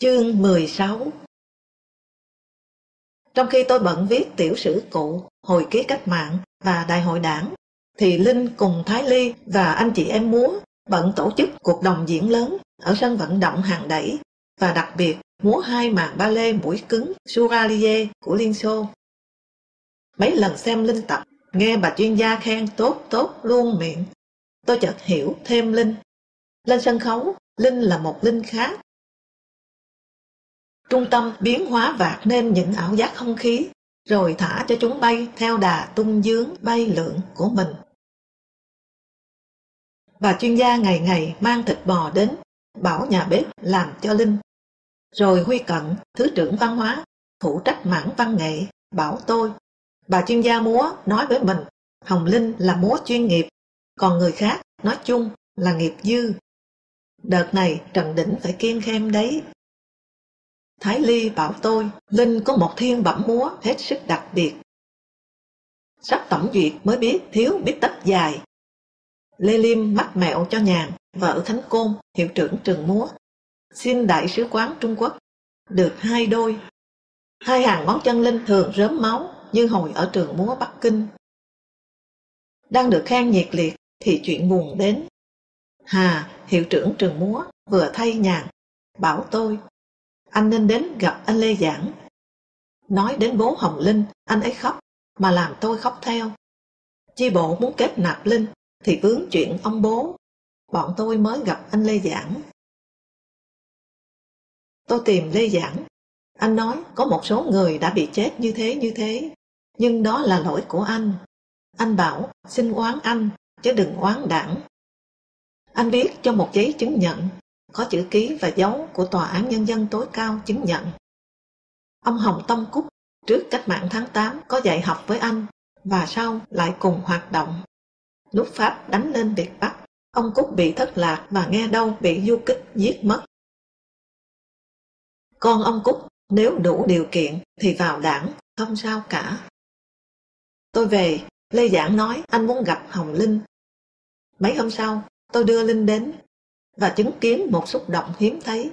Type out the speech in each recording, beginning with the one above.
Chương 16 Trong khi tôi bận viết tiểu sử cụ, hồi ký cách mạng và đại hội đảng, thì Linh cùng Thái Ly và anh chị em múa bận tổ chức cuộc đồng diễn lớn ở sân vận động hàng đẩy và đặc biệt múa hai màn ba lê mũi cứng Suralier của Liên Xô. Mấy lần xem Linh tập, nghe bà chuyên gia khen tốt tốt luôn miệng, tôi chợt hiểu thêm Linh. Lên sân khấu, Linh là một Linh khác. Trung tâm biến hóa vạt nên những ảo giác không khí, rồi thả cho chúng bay theo đà tung dướng bay lượn của mình. Bà chuyên gia ngày ngày mang thịt bò đến, bảo nhà bếp làm cho Linh. Rồi Huy Cận, Thứ trưởng Văn hóa, phụ trách mảng văn nghệ, bảo tôi. Bà chuyên gia múa nói với mình, Hồng Linh là múa chuyên nghiệp, còn người khác nói chung là nghiệp dư. Đợt này Trần Đỉnh phải kiên khem đấy. Thái Ly bảo tôi, Linh có một thiên bẩm múa hết sức đặc biệt. Sắp tổng duyệt mới biết thiếu biết tấp dài. Lê Liêm mắc mẹo cho nhàn, vợ Thánh Côn, hiệu trưởng trường múa. Xin đại sứ quán Trung Quốc, được hai đôi. Hai hàng ngón chân Linh thường rớm máu như hồi ở trường múa Bắc Kinh. Đang được khen nhiệt liệt thì chuyện buồn đến. Hà, hiệu trưởng trường múa, vừa thay nhàn, bảo tôi, anh nên đến gặp anh Lê Giảng. Nói đến bố Hồng Linh, anh ấy khóc, mà làm tôi khóc theo. Chi bộ muốn kết nạp Linh, thì vướng chuyện ông bố. Bọn tôi mới gặp anh Lê Giảng. Tôi tìm Lê Giảng. Anh nói có một số người đã bị chết như thế như thế, nhưng đó là lỗi của anh. Anh bảo xin oán anh, chứ đừng oán đảng. Anh viết cho một giấy chứng nhận, có chữ ký và dấu của Tòa án Nhân dân tối cao chứng nhận. Ông Hồng Tông Cúc trước cách mạng tháng 8 có dạy học với anh và sau lại cùng hoạt động. Lúc Pháp đánh lên Việt Bắc, ông Cúc bị thất lạc và nghe đâu bị du kích giết mất. Con ông Cúc nếu đủ điều kiện thì vào đảng, không sao cả. Tôi về, Lê Giảng nói anh muốn gặp Hồng Linh. Mấy hôm sau, tôi đưa Linh đến và chứng kiến một xúc động hiếm thấy.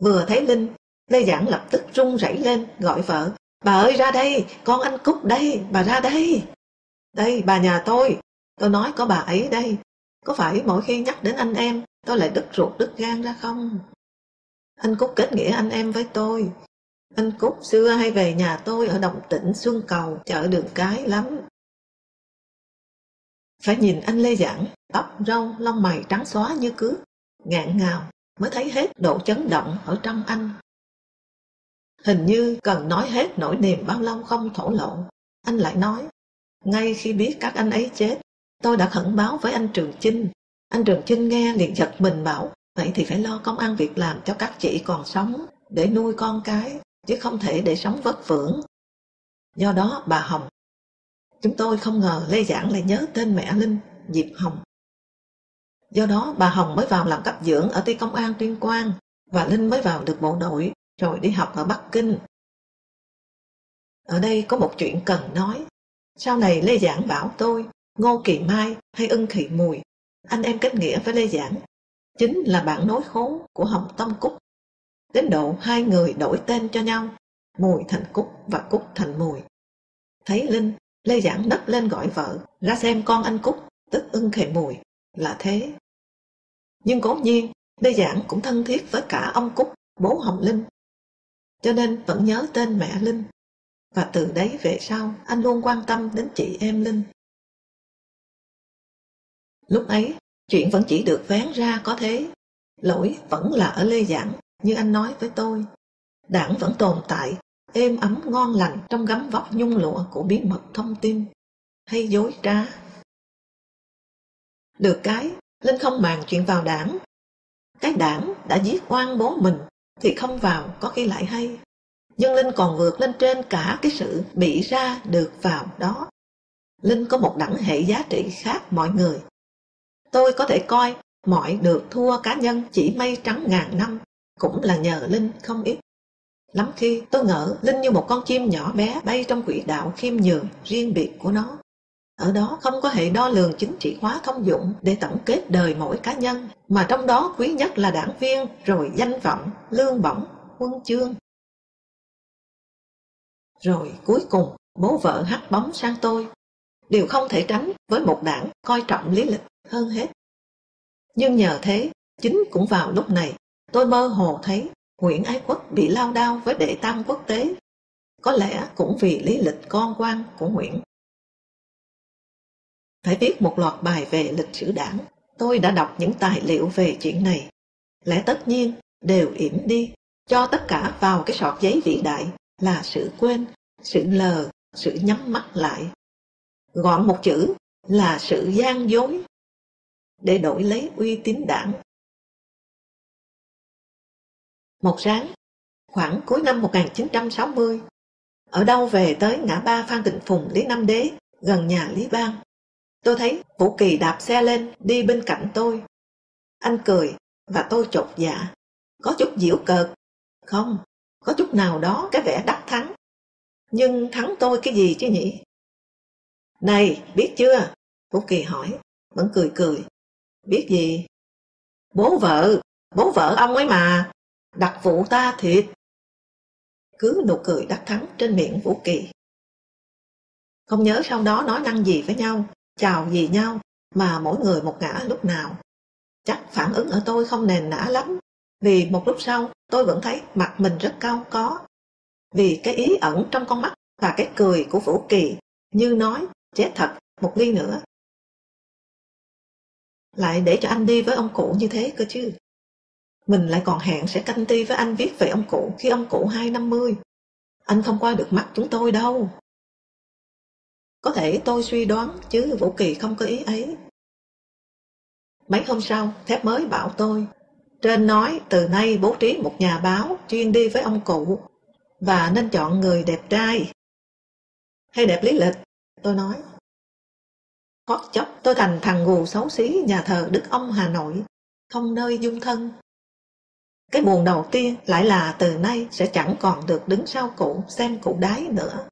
Vừa thấy Linh, Lê Giảng lập tức run rẩy lên, gọi vợ. Bà ơi ra đây, con anh Cúc đây, bà ra đây. Đây, bà nhà tôi, tôi nói có bà ấy đây. Có phải mỗi khi nhắc đến anh em, tôi lại đứt ruột đứt gan ra không? Anh Cúc kết nghĩa anh em với tôi. Anh Cúc xưa hay về nhà tôi ở Đồng Tĩnh Xuân Cầu, chợ đường cái lắm. Phải nhìn anh Lê Giảng, tóc râu, lông mày trắng xóa như cước, ngạn ngào mới thấy hết độ chấn động ở trong anh. Hình như cần nói hết nỗi niềm bao lâu không thổ lộ, anh lại nói, ngay khi biết các anh ấy chết, tôi đã khẩn báo với anh Trường Chinh. Anh Trường Chinh nghe liền giật mình bảo, vậy thì phải lo công ăn việc làm cho các chị còn sống, để nuôi con cái, chứ không thể để sống vất vưởng. Do đó bà Hồng, chúng tôi không ngờ Lê Giảng lại nhớ tên mẹ Linh, Diệp Hồng. Do đó bà Hồng mới vào làm cấp dưỡng ở ty công an tuyên quang và Linh mới vào được bộ đội rồi đi học ở Bắc Kinh. Ở đây có một chuyện cần nói. Sau này Lê Giảng bảo tôi, Ngô Kỳ Mai hay Ưng Thị Mùi, anh em kết nghĩa với Lê Giảng, chính là bạn nối khốn của Hồng Tâm Cúc. Đến độ hai người đổi tên cho nhau, Mùi thành Cúc và Cúc thành Mùi. Thấy Linh, Lê Giảng nấc lên gọi vợ, ra xem con anh Cúc, tức Ưng Kỳ Mùi, là thế. Nhưng cố nhiên, Lê Giảng cũng thân thiết với cả ông Cúc, bố Hồng Linh. Cho nên vẫn nhớ tên mẹ Linh. Và từ đấy về sau, anh luôn quan tâm đến chị em Linh. Lúc ấy, chuyện vẫn chỉ được vén ra có thế. Lỗi vẫn là ở Lê Giảng, như anh nói với tôi. Đảng vẫn tồn tại, êm ấm ngon lành trong gấm vóc nhung lụa của bí mật thông tin, hay dối trá. Được cái, Linh không màng chuyện vào đảng. Cái đảng đã giết oan bố mình thì không vào có khi lại hay. Nhưng Linh còn vượt lên trên cả cái sự bị ra được vào đó. Linh có một đẳng hệ giá trị khác mọi người. Tôi có thể coi mọi được thua cá nhân chỉ mây trắng ngàn năm cũng là nhờ Linh không ít. Lắm khi tôi ngỡ Linh như một con chim nhỏ bé bay trong quỹ đạo khiêm nhường riêng biệt của nó. Ở đó không có hệ đo lường chính trị hóa thông dụng để tổng kết đời mỗi cá nhân, mà trong đó quý nhất là đảng viên, rồi danh vọng, lương bổng, huân chương. Rồi cuối cùng, bố vợ hắt bóng sang tôi. Điều không thể tránh với một đảng coi trọng lý lịch hơn hết. Nhưng nhờ thế, chính cũng vào lúc này, tôi mơ hồ thấy Nguyễn Ái Quốc bị lao đao với đệ tam quốc tế. Có lẽ cũng vì lý lịch con quan của Nguyễn. Phải viết một loạt bài về lịch sử đảng. Tôi đã đọc những tài liệu về chuyện này. Lẽ tất nhiên đều yểm đi, cho tất cả vào cái sọt giấy vĩ đại là sự quên, sự lờ, sự nhắm mắt lại. Gọn một chữ là sự gian dối để đổi lấy uy tín đảng. Một sáng, khoảng cuối năm 1960, ở đâu về tới ngã ba Phan Tịnh Phùng Lý Nam Đế, gần nhà Lý Bang. Tôi thấy Vũ Kỳ đạp xe lên, đi bên cạnh tôi. Anh cười, và tôi chột dạ. Có chút diễu cợt. Không, có chút nào đó cái vẻ đắc thắng. Nhưng thắng tôi cái gì chứ nhỉ? Này, biết chưa? Vũ Kỳ hỏi, vẫn cười cười. Biết gì? Bố vợ, bố vợ ông ấy mà, đặt vụ ta thiệt. Cứ nụ cười đắc thắng trên miệng Vũ Kỳ. Không nhớ sau đó nói năng gì với nhau, chào gì nhau, mà mỗi người một ngã lúc nào. Chắc phản ứng ở tôi không nền nã lắm, vì một lúc sau tôi vẫn thấy mặt mình rất cao có. Vì cái ý ẩn trong con mắt và cái cười của Vũ Kỳ như nói, chết thật, một ly nữa. Lại để cho anh đi với ông cụ như thế cơ chứ. Mình lại còn hẹn sẽ canh ti với anh viết về ông cụ khi ông cụ hai năm mươi. Anh không qua được mắt chúng tôi đâu. Có thể tôi suy đoán chứ Vũ Kỳ không có ý ấy. Mấy hôm sau, thép mới bảo tôi. Trên nói từ nay bố trí một nhà báo chuyên đi với ông cụ và nên chọn người đẹp trai. Hay đẹp lý lịch, tôi nói. Hót chốc tôi thành thằng gù xấu xí nhà thờ Đức Ông Hà Nội, không nơi dung thân. Cái buồn đầu tiên lại là từ nay sẽ chẳng còn được đứng sau cụ xem cụ đái nữa.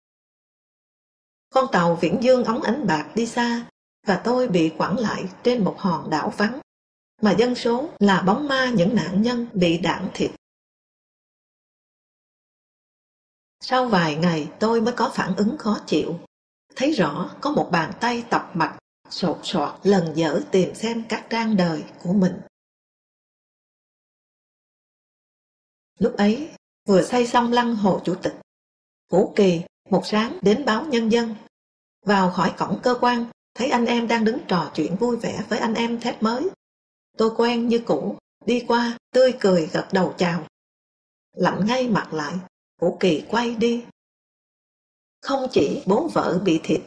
Con tàu viễn dương ống ánh bạc đi xa và tôi bị quẳng lại trên một hòn đảo vắng mà dân số là bóng ma những nạn nhân bị đạn thịt. Sau vài ngày tôi mới có phản ứng khó chịu, thấy rõ có một bàn tay tập mặt sột soạt lần dở tìm xem các trang đời của mình. Lúc ấy, vừa xây xong lăng hồ chủ tịch, Vũ Kỳ một sáng đến báo nhân dân. Vào khỏi cổng cơ quan, thấy anh em đang đứng trò chuyện vui vẻ với anh em thép mới. Tôi quen như cũ, đi qua, tươi cười gật đầu chào. Lạnh ngay mặt lại, Vũ Kỳ quay đi. Không chỉ bố vợ bị thịt,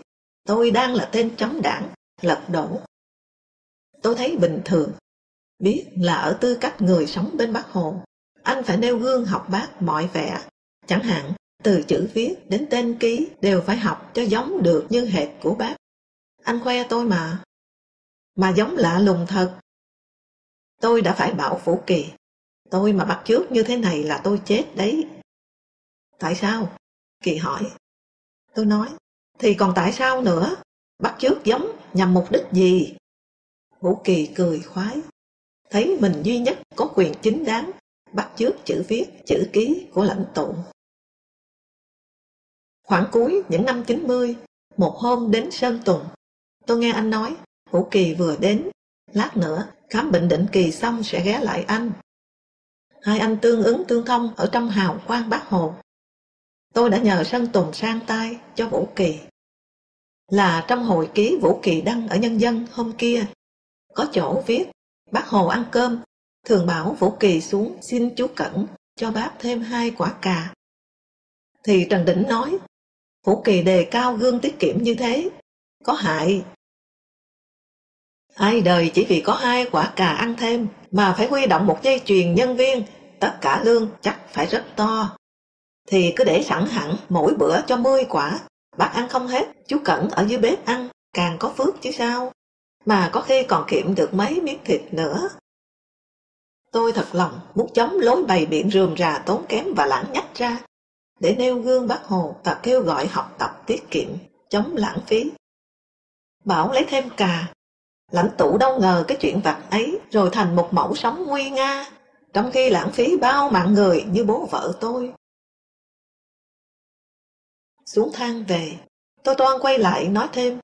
tôi đang là tên chống đảng, lật đổ. Tôi thấy bình thường, biết là ở tư cách người sống bên Bắc Hồ, anh phải nêu gương học bác mọi vẻ. Chẳng hạn, từ chữ viết đến tên ký đều phải học cho giống được như hệt của bác. Anh khoe tôi mà. Mà giống lạ lùng thật. Tôi đã phải bảo Phủ Kỳ. Tôi mà bắt chước như thế này là tôi chết đấy. Tại sao? Kỳ hỏi. Tôi nói, thì còn tại sao nữa? Bắt chước giống nhằm mục đích gì? Vũ Kỳ cười khoái. Thấy mình duy nhất có quyền chính đáng bắt chước chữ viết, chữ ký của lãnh tụ. Khoảng cuối những năm 90, một hôm đến Sơn Tùng, tôi nghe anh nói, Vũ Kỳ vừa đến, lát nữa khám bệnh định kỳ xong sẽ ghé lại anh. Hai anh tương ứng tương thông ở trong hào quang bác Hồ. Tôi đã nhờ Sơn Tùng sang tay cho Vũ Kỳ. Là trong hồi ký Vũ Kỳ đăng ở Nhân dân hôm kia, có chỗ viết bác Hồ ăn cơm thường bảo Vũ Kỳ xuống xin chú Cẩn cho bác thêm hai quả cà. Thì Trần Đỉnh nói, phủ Kỳ đề cao gương tiết kiệm như thế, có hại. Ai đời chỉ vì có hai quả cà ăn thêm mà phải huy động một dây chuyền nhân viên, tất cả lương chắc phải rất to. Thì cứ để sẵn hẳn mỗi bữa cho 10 quả, bác ăn không hết, chú Cẩn ở dưới bếp ăn, càng có phước chứ sao. Mà có khi còn kiệm được mấy miếng thịt nữa. Tôi thật lòng muốn chống lối bày biện rườm rà tốn kém và lãng nhách ra, để nêu gương bác Hồ và kêu gọi học tập tiết kiệm, chống lãng phí. Bảo lấy thêm cà. Lãnh tụ đâu ngờ cái chuyện vặt ấy rồi thành một mẫu sống nguy nga, trong khi lãng phí bao mạng người như bố vợ tôi. Xuống thang về, tôi toan quay lại nói thêm.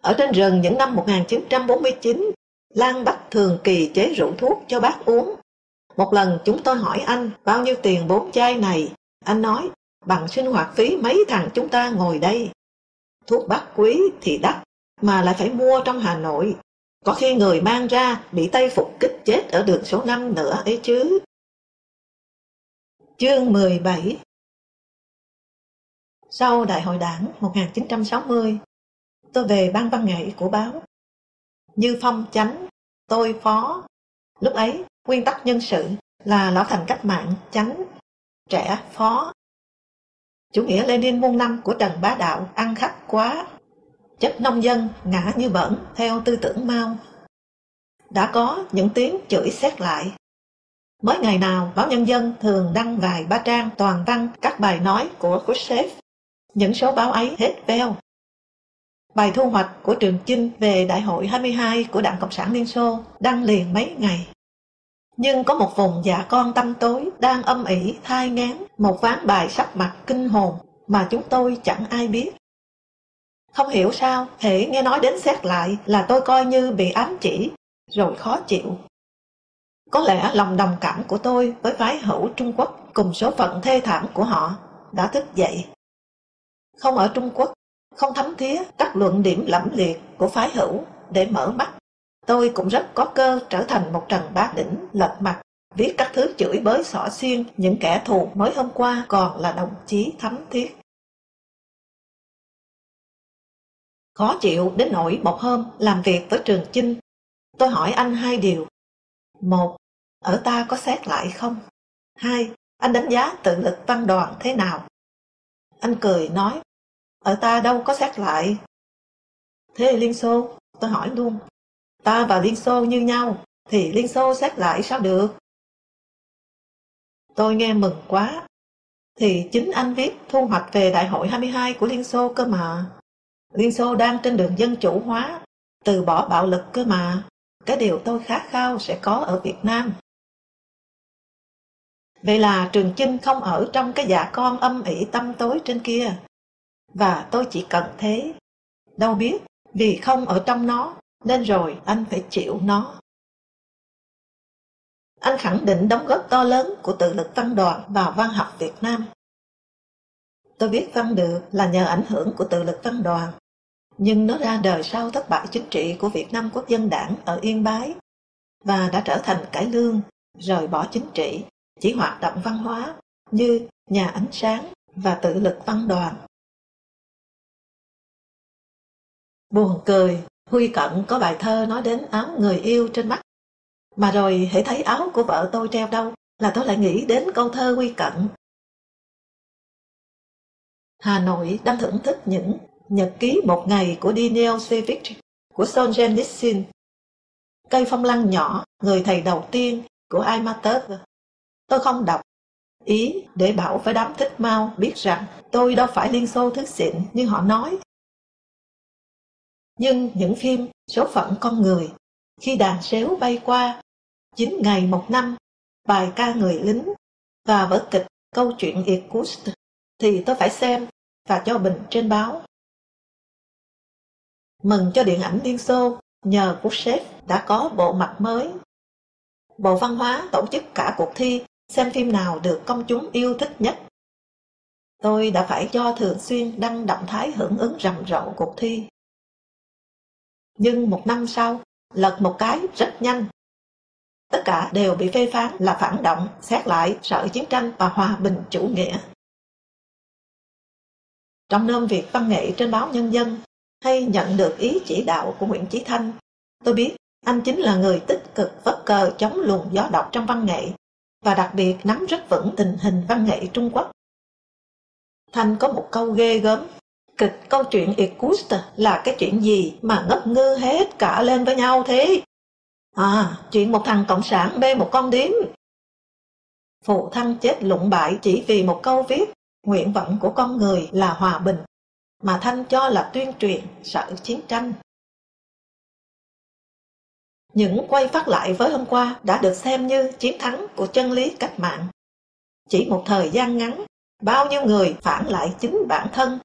Ở trên rừng những năm 1949, Lan Bách thường kỳ chế rượu thuốc cho bác uống. Một lần chúng tôi hỏi anh bao nhiêu tiền bốn chai này. Anh nói, bằng sinh hoạt phí mấy thằng chúng ta ngồi đây. Thuốc bắc quý thì đắt, mà lại phải mua trong Hà Nội. Có khi người mang ra bị tay phục kích chết ở đường số 5 nữa ấy chứ. Chương 17 Sau Đại hội đảng 1960, tôi về ban văn nghệ của báo. Như phong chánh, tôi phó. Lúc ấy, nguyên tắc nhân sự là lão thành cách mạng chánh, trẻ phó. Chủ nghĩa Lenin muôn năm của Trần Bá Đạo ăn khách quá. Chất nông dân ngã như bẩn theo tư tưởng Mao. Đã có những tiếng chửi xét lại. Mới ngày nào, báo Nhân dân thường đăng vài ba trang toàn văn các bài nói của Khrushchev. Những số báo ấy hết veo. Bài thu hoạch của Trường Chinh về Đại hội 22 của Đảng Cộng sản Liên Xô đăng liền mấy ngày. Nhưng có một vùng dạ con tâm tối đang âm ỉ thai ngán một ván bài sắp mặt kinh hồn mà chúng tôi chẳng ai biết. Không hiểu sao, thể nghe nói đến xét lại là tôi coi như bị ám chỉ, rồi khó chịu. Có lẽ lòng đồng cảm của tôi với phái hữu Trung Quốc cùng số phận thê thảm của họ đã thức dậy. Không ở Trung Quốc, không thấm thía các luận điểm lẫm liệt của phái hữu để mở mắt. Tôi cũng rất có cơ trở thành một trần bá đỉnh lật mặt, viết các thứ chửi bới xỏ xiên những kẻ thù mới hôm qua còn là đồng chí thấm thiết. Khó chịu đến nỗi một hôm làm việc với Trường Chinh, tôi hỏi anh hai điều. Một, ở ta có xét lại không? Hai, anh đánh giá tự lực văn đoàn thế nào? Anh cười nói, ở ta đâu có xét lại. Thế Liên Xô, tôi hỏi luôn, ta và Liên Xô như nhau, thì Liên Xô xét lại sao được? Tôi nghe mừng quá, thì chính anh viết thu hoạch về đại hội 22 của Liên Xô cơ mà. Liên Xô đang trên đường dân chủ hóa, từ bỏ bạo lực cơ mà. Cái điều tôi khát khao sẽ có ở Việt Nam. Vậy là Trường Chinh không ở trong cái dạ con âm ỉ tâm tối trên kia. Và tôi chỉ cần thế. Đâu biết, vì không ở trong nó, nên rồi anh phải chịu nó. Anh khẳng định đóng góp to lớn của tự lực văn đoàn vào văn học Việt Nam. Tôi viết văn được là nhờ ảnh hưởng của tự lực văn đoàn, nhưng nó ra đời sau thất bại chính trị của Việt Nam Quốc dân đảng ở Yên Bái và đã trở thành cải lương, rời bỏ chính trị, chỉ hoạt động văn hóa như nhà ánh sáng và tự lực văn đoàn. Buồn cười, Huy Cận có bài thơ nói đến áo người yêu trên mắt. Mà rồi hãy thấy áo của vợ tôi treo đâu là tôi lại nghĩ đến câu thơ Huy Cận. Hà Nội đang thưởng thức những nhật ký một ngày của Daniel Sevic của Solzhenitsyn. Cây phong lăng nhỏ, người thầy đầu tiên của Imatov. Tôi không đọc. Ý để bảo với đám thích mau biết rằng tôi đâu phải liên xô thức xịn như họ nói. Nhưng những phim số phận con người, khi đàn xéo bay qua, chín ngày một năm, bài ca người lính và vở kịch câu chuyện Irkutsk thì tôi phải xem và cho bình trên báo. Mừng cho điện ảnh Liên Xô, nhờ Khrushchev đã có bộ mặt mới. Bộ Văn hóa tổ chức cả cuộc thi xem phim nào được công chúng yêu thích nhất. Tôi đã phải cho thường xuyên đăng động thái hưởng ứng rầm rộ cuộc thi. Nhưng một năm sau, lật một cái rất nhanh. Tất cả đều bị phê phán là phản động, xét lại sợ chiến tranh và hòa bình chủ nghĩa. Trong nôm việc văn nghệ trên báo Nhân dân, hay nhận được ý chỉ đạo của Nguyễn Chí Thanh, tôi biết anh chính là người tích cực vất cờ chống luồng gió độc trong văn nghệ và đặc biệt nắm rất vững tình hình văn nghệ Trung Quốc. Thanh có một câu ghê gớm, kịch câu chuyện Irkutsk là cái chuyện gì mà ngất ngư hết cả lên với nhau thế? À, chuyện một thằng cộng sản bê một con điếm. Phụ thân chết lụng bại chỉ vì một câu viết, nguyện vọng của con người là hòa bình, mà Thanh cho là tuyên truyền sợ chiến tranh. những quay phát lại với hôm qua đã được xem như chiến thắng của chân lý cách mạng. Chỉ một thời gian ngắn, bao nhiêu người phản lại chính bản thân.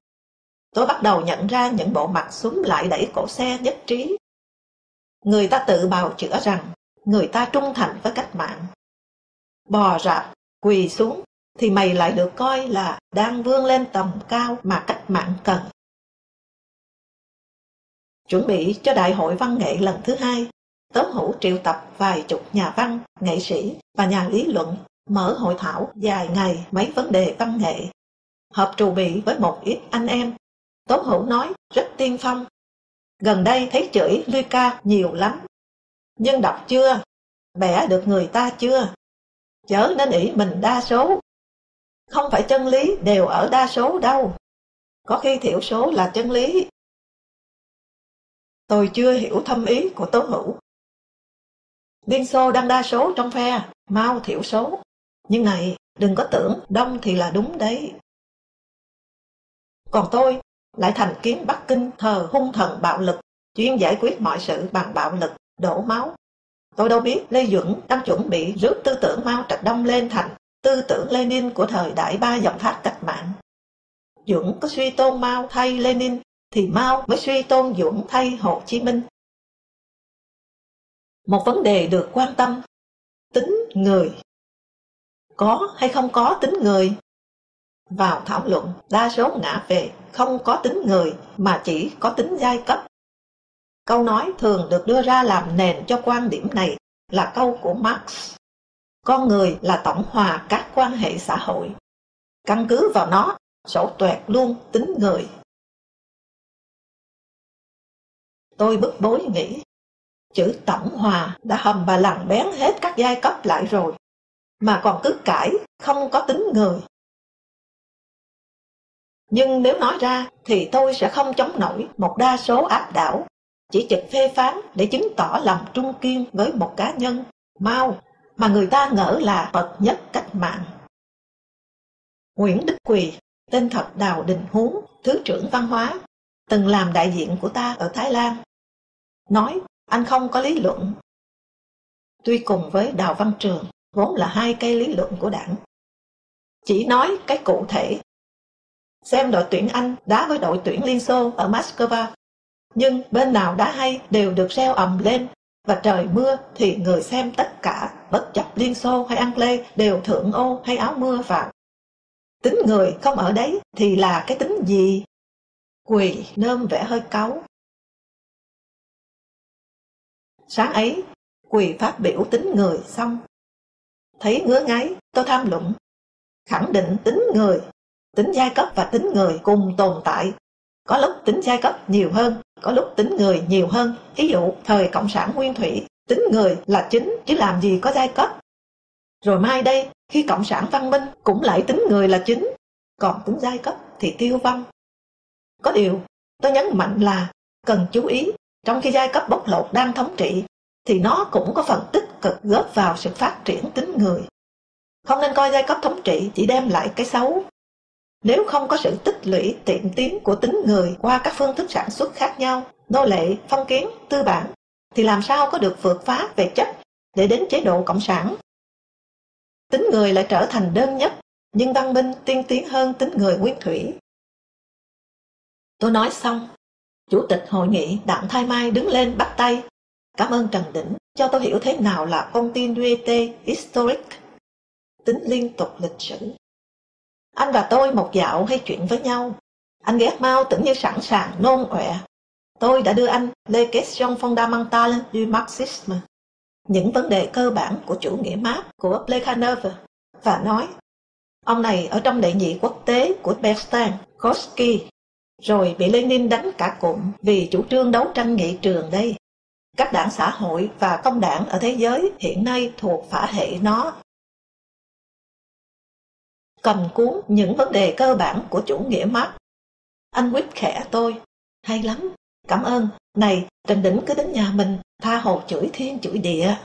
Tôi bắt đầu nhận ra những bộ mặt súng lại đẩy cổ xe nhất trí. Người ta tự bào chữa rằng người ta trung thành với cách mạng. Bò rạp, quỳ xuống thì mày lại được coi là đang vươn lên tầm cao mà cách mạng cần. Chuẩn bị cho Đại hội Văn nghệ lần thứ hai, Tóm Hữu triệu tập vài chục nhà văn, nghệ sĩ và nhà lý luận mở hội thảo dài ngày mấy vấn đề văn nghệ. Hợp trù bị với một ít anh em. Tố Hữu nói rất tiên phong. Gần đây thấy chửi Luca nhiều lắm. Nhưng đọc chưa? Bẻ được người ta chưa? Chớ nên ý mình đa số. Không phải chân lý đều ở đa số đâu. Có khi thiểu số là chân lý. Tôi chưa hiểu thâm ý của Tố Hữu. Liên Xô đang đa số trong phe, mau thiểu số. Nhưng này, đừng có tưởng đông thì là đúng đấy. Còn tôi lại thành kiến Bắc Kinh thờ hung thần bạo lực, chuyên giải quyết mọi sự bằng bạo lực, đổ máu. Tôi đâu biết Lê Duẩn đang chuẩn bị rước tư tưởng Mao Trạch Đông lên thành tư tưởng Lenin của thời đại ba dòng thác cách mạng. Duẩn có suy tôn Mao thay Lenin thì Mao mới suy tôn Duẩn thay Hồ Chí Minh. Một vấn đề được quan tâm, tính người. Có hay không có tính người? Vào thảo luận, đa số ngã về không có tính người mà chỉ có tính giai cấp. Câu nói thường được đưa ra làm nền cho quan điểm này là câu của Marx. Con người là tổng hòa các quan hệ xã hội. Căn cứ vào nó, sổ tuệt luôn tính người. Tôi bức bối nghĩ, chữ tổng hòa đã hầm bà lằng bén hết các giai cấp lại rồi, mà còn cứ cãi không có tính người. Nhưng nếu nói ra thì tôi sẽ không chống nổi một đa số áp đảo, chỉ trực phê phán để chứng tỏ lòng trung kiên với một cá nhân, mau, mà người ta ngỡ là bậc nhất cách mạng. Nguyễn Đức Quỳ, tên thật Đào Đình Huống, Thứ trưởng Văn hóa, từng làm đại diện của ta ở Thái Lan, nói anh không có lý luận. Tuy cùng với Đào Văn Trường, vốn là hai cây lý luận của đảng. Chỉ nói cái cụ thể. Xem đội tuyển Anh đá với đội tuyển Liên Xô ở Moscow. Nhưng bên nào đá hay đều được reo ầm lên và trời mưa thì người xem tất cả bất chấp Liên Xô hay Anh Lê đều thượng ô hay áo mưa vào. Tính người không ở đấy thì là cái tính gì? Quỳ nơm vẻ hơi cáu, Sáng ấy, Quỳ phát biểu tính người xong. Thấy ngứa ngáy, tôi tham luận. Khẳng định tính người, tính giai cấp và tính người cùng tồn tại. Có lúc tính giai cấp nhiều hơn, có lúc tính người nhiều hơn. Ví dụ, thời Cộng sản Nguyên Thủy, tính người là chính, chứ làm gì có giai cấp. Rồi mai đây, khi Cộng sản văn minh cũng lại tính người là chính, còn tính giai cấp thì tiêu vong. Có điều, tôi nhấn mạnh là cần chú ý trong khi giai cấp bóc lột đang thống trị, thì nó cũng có phần tích cực góp vào sự phát triển tính người. Không nên coi giai cấp thống trị chỉ đem lại cái xấu. Nếu không có sự tích lũy tiệm tiến của tính người qua các phương thức sản xuất khác nhau, nô lệ, phong kiến, tư bản, thì làm sao có được vượt phá về chất để đến chế độ cộng sản? Tính người lại trở thành đơn nhất, nhưng văn minh tiên tiến hơn tính người nguyên thủy. Tôi nói xong, Chủ tịch hội nghị Đặng Thái Mai đứng lên bắt tay. Cảm ơn Trần Đỉnh cho tôi hiểu thế nào là continuité historic, tính liên tục lịch sử. Anh và tôi một dạo hay chuyện với nhau. Anh ghét mau tưởng như sẵn sàng nôn ọe. Tôi đã đưa anh Les questions fondamentales du marxisme, những vấn đề cơ bản của chủ nghĩa Marx của Plekhanov và nói ông này ở trong đệ nhị quốc tế của Bernstein, Korsky rồi bị Lenin đánh cả cụm vì chủ trương đấu tranh nghị trường đây. Các đảng xã hội và công đảng ở thế giới hiện nay thuộc phả hệ nó. Cầm cuốn những vấn đề cơ bản của chủ nghĩa Marx. Anh quýt khẽ tôi. Hay lắm, cảm ơn. Này, Trần Đỉnh cứ đến nhà mình, tha hồ chửi thiên chửi địa.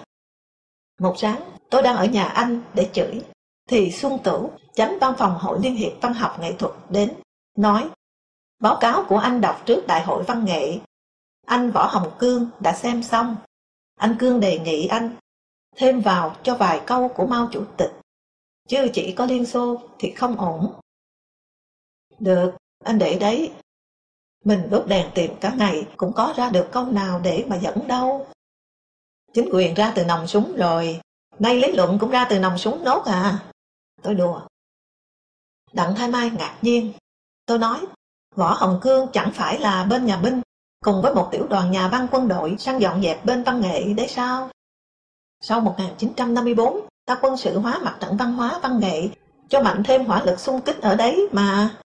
Một sáng, tôi đang ở nhà anh để chửi. Thì Xuân tử chánh văn phòng Hội Liên hiệp Văn học Nghệ thuật đến, nói Báo cáo của anh đọc trước Đại hội Văn nghệ. Anh Võ Hồng Cương đã xem xong. Anh Cương đề nghị anh thêm vào cho vài câu của Mao Chủ tịch. Chứ chỉ có Liên Xô thì không ổn. Được, anh để đấy. Mình đốt đèn tìm cả ngày cũng có ra được câu nào để mà dẫn đâu. Chính quyền ra từ nòng súng rồi, nay lý luận cũng ra từ nòng súng nốt à. Tôi đùa. Đặng Thái Mai ngạc nhiên. Tôi nói, Võ Hồng Cương chẳng phải là bên nhà binh, cùng với một tiểu đoàn nhà văn quân đội sang dọn dẹp bên văn nghệ đấy sao? Sau 1954, ta quân sự hóa mặt trận văn hóa văn nghệ, cho mạnh thêm hỏa lực xung kích ở đấy mà.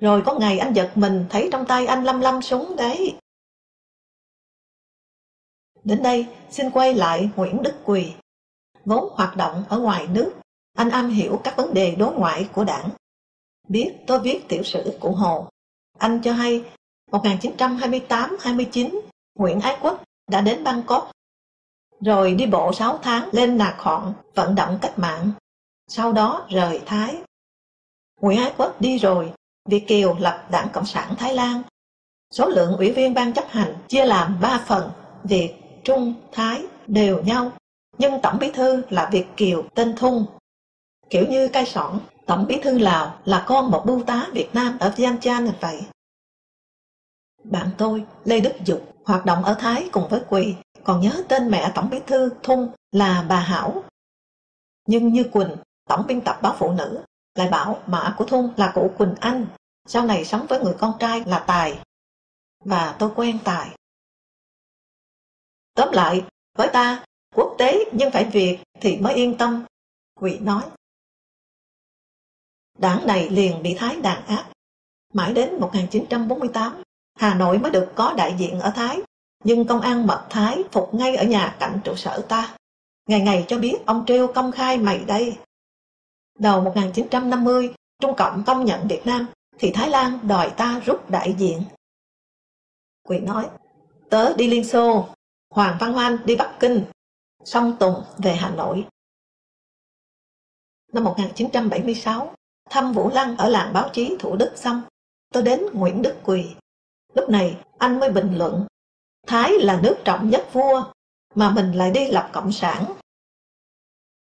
Rồi có ngày anh giật mình thấy trong tay anh lăm lăm súng đấy. Đến đây, xin quay lại Nguyễn Đức Quỳ. Vốn hoạt động ở ngoài nước, anh am hiểu các vấn đề đối ngoại của đảng. Biết tôi viết tiểu sử của Hồ. Anh cho hay, 1928-29, Nguyễn Ái Quốc đã đến Bangkok, rồi đi bộ 6 tháng lên Nạc Họn vận động cách mạng, sau đó rời Thái. Nguyễn Ái Quốc đi rồi, Việt Kiều lập Đảng Cộng sản Thái Lan. Số lượng ủy viên ban chấp hành chia làm 3 phần, Việt, Trung, Thái đều nhau, nhưng Tổng Bí Thư là Việt Kiều tên Thung. Kiểu như cây sỏn, Tổng Bí Thư Lào là con một bưu tá Việt Nam ở Vientiane vậy. Bạn tôi, Lê Đức Dục, hoạt động ở Thái cùng với Quỳ, còn nhớ tên mẹ Tổng Bí Thư Thung là bà Hảo. Nhưng như Quỳnh, Tổng biên tập báo Phụ Nữ, lại bảo mã của Thung là cụ Quỳnh Anh, sau này sống với người con trai là Tài. Và tôi quen Tài. Tóm lại, với ta, quốc tế nhưng phải Việt thì mới yên tâm, Quỷ nói. Đảng này liền bị Thái đàn áp. Mãi đến 1948, Hà Nội mới được có đại diện ở Thái, nhưng công an mật Thái phục ngay ở nhà cạnh trụ sở ta. Ngày ngày cho biết ông treo công khai mày đây. Đầu 1950, Trung Cộng công nhận Việt Nam, thì Thái Lan đòi ta rút đại diện. Quyền nói, tớ đi Liên Xô, Hoàng Văn Hoan đi Bắc Kinh, Song Tùng về Hà Nội. Năm 1976, thăm Vũ Lăng ở làng báo chí Thủ Đức xong, tôi đến Nguyễn Đức Quỳ. Lúc này anh mới bình luận, Thái là nước trọng nhất vua, mà mình lại đi lập cộng sản.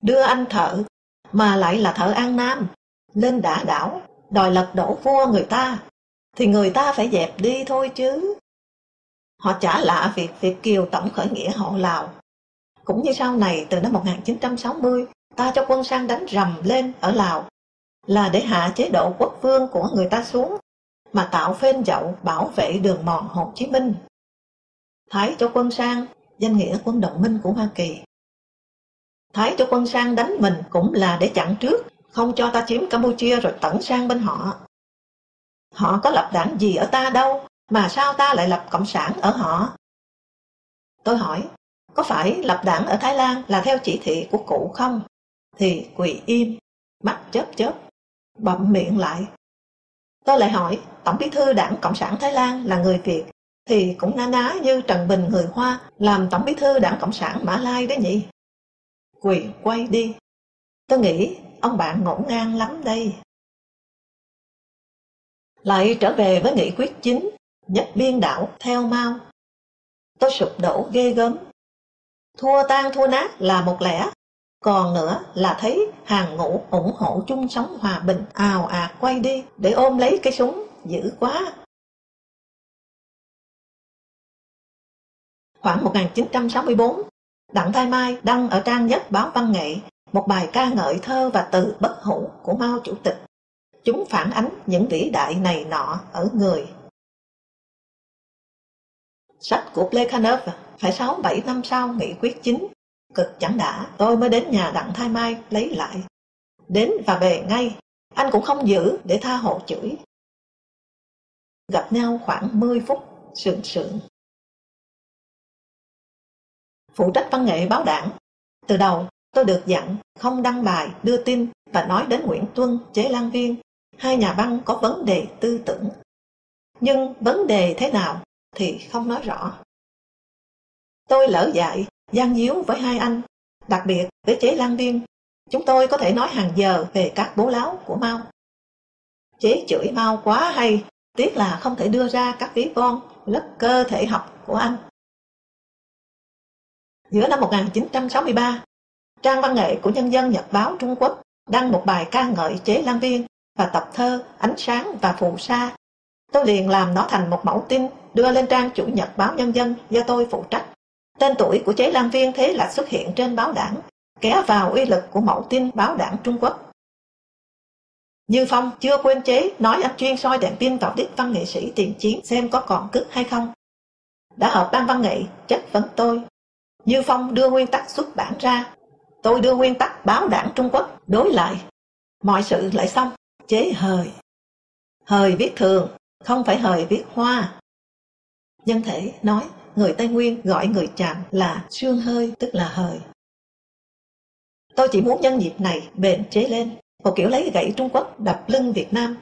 Đưa anh thợ, mà lại là thợ An Nam, lên đả đảo, đòi lật đổ vua người ta, thì người ta phải dẹp đi thôi chứ. Họ trả lạ việc Việt Kiều tổng khởi nghĩa hộ Lào. Cũng như sau này từ năm 1960, ta cho quân sang đánh rầm lên ở Lào, là để hạ chế độ quốc vương của người ta xuống, mà tạo phên dậu bảo vệ đường mòn Hồ Chí Minh. Thái cho quân sang, danh nghĩa quân đồng minh của Hoa Kỳ. Thái cho quân sang đánh mình cũng là để chặn trước, không cho ta chiếm Campuchia rồi tẩn sang bên họ. Họ có lập đảng gì ở ta đâu, mà sao ta lại lập cộng sản ở họ? Tôi hỏi, có phải lập đảng ở Thái Lan là theo chỉ thị của cụ không? Thì quỳ im, mắt chớp chớp, bậm miệng lại. Tôi lại hỏi, Tổng bí thư đảng Cộng sản Thái Lan là người Việt, thì cũng na ná như Trần Bình người Hoa làm Tổng bí thư đảng Cộng sản Mã Lai đấy nhỉ? Quỳ quay đi. Tôi nghĩ ông bạn ngổn ngang lắm đây. Lại trở về với nghị quyết chính, nhất biên đảo theo mau. Tôi sụp đổ ghê gớm. Thua tan thua nát là một lẽ, còn nữa là thấy hàng ngũ ủng hộ chung sống hòa bình ào ạt quay đi để ôm lấy cái súng, dữ quá. Khoảng 1964, Đặng Thái Mai đăng ở trang nhất báo văn nghệ một bài ca ngợi thơ và từ bất hủ của Mao Chủ tịch. Chúng phản ánh những vĩ đại này nọ ở người. Sách của Plekhanov phải 6-7 năm sau nghị quyết chính, cực chẳng đã, tôi mới đến nhà Đặng Thái Mai lấy lại. Đến và về ngay, anh cũng không giữ để tha hộ chửi. Gặp nhau khoảng 10 phút, sượng sượng. Phụ trách văn nghệ báo đảng. Từ đầu, tôi được dặn không đăng bài, đưa tin và nói đến Nguyễn Tuân, Chế Lan Viên, hai nhà văn có vấn đề tư tưởng. Nhưng vấn đề thế nào thì không nói rõ. Tôi lỡ dại, gian díu với hai anh, đặc biệt với Chế Lan Viên. Chúng tôi có thể nói hàng giờ về các bố láo của Mao. Chế chửi Mao quá hay, tiếc là không thể đưa ra các ví von lớp cơ thể học của anh. Giữa năm 1963, trang văn nghệ của Nhân dân Nhật báo Trung Quốc đăng một bài ca ngợi chế Lan Viên và tập thơ Ánh sáng và phù sa. Tôi liền làm nó thành một mẫu tin đưa lên trang chủ nhật báo Nhân dân do tôi phụ trách. Tên tuổi của chế Lan Viên thế là xuất hiện trên báo đảng, kéo vào uy lực của mẫu tin báo đảng Trung Quốc. Như Phong chưa quên chế nói anh chuyên soi đèn pin vào đích văn nghệ sĩ tiền chiến xem có còn cứt hay không. Đã họp ban văn nghệ chất vấn tôi. Như Phong đưa nguyên tắc xuất bản ra. Tôi đưa nguyên tắc báo đảng Trung Quốc đối lại. Mọi sự lại xong, chế hời. Hời viết thường, không phải hời viết hoa. Nhân thể nói người Tây Nguyên gọi người chạm là xương hơi tức là hời. Tôi chỉ muốn nhân dịp này bền chế lên một kiểu lấy gậy Trung Quốc đập lưng Việt Nam.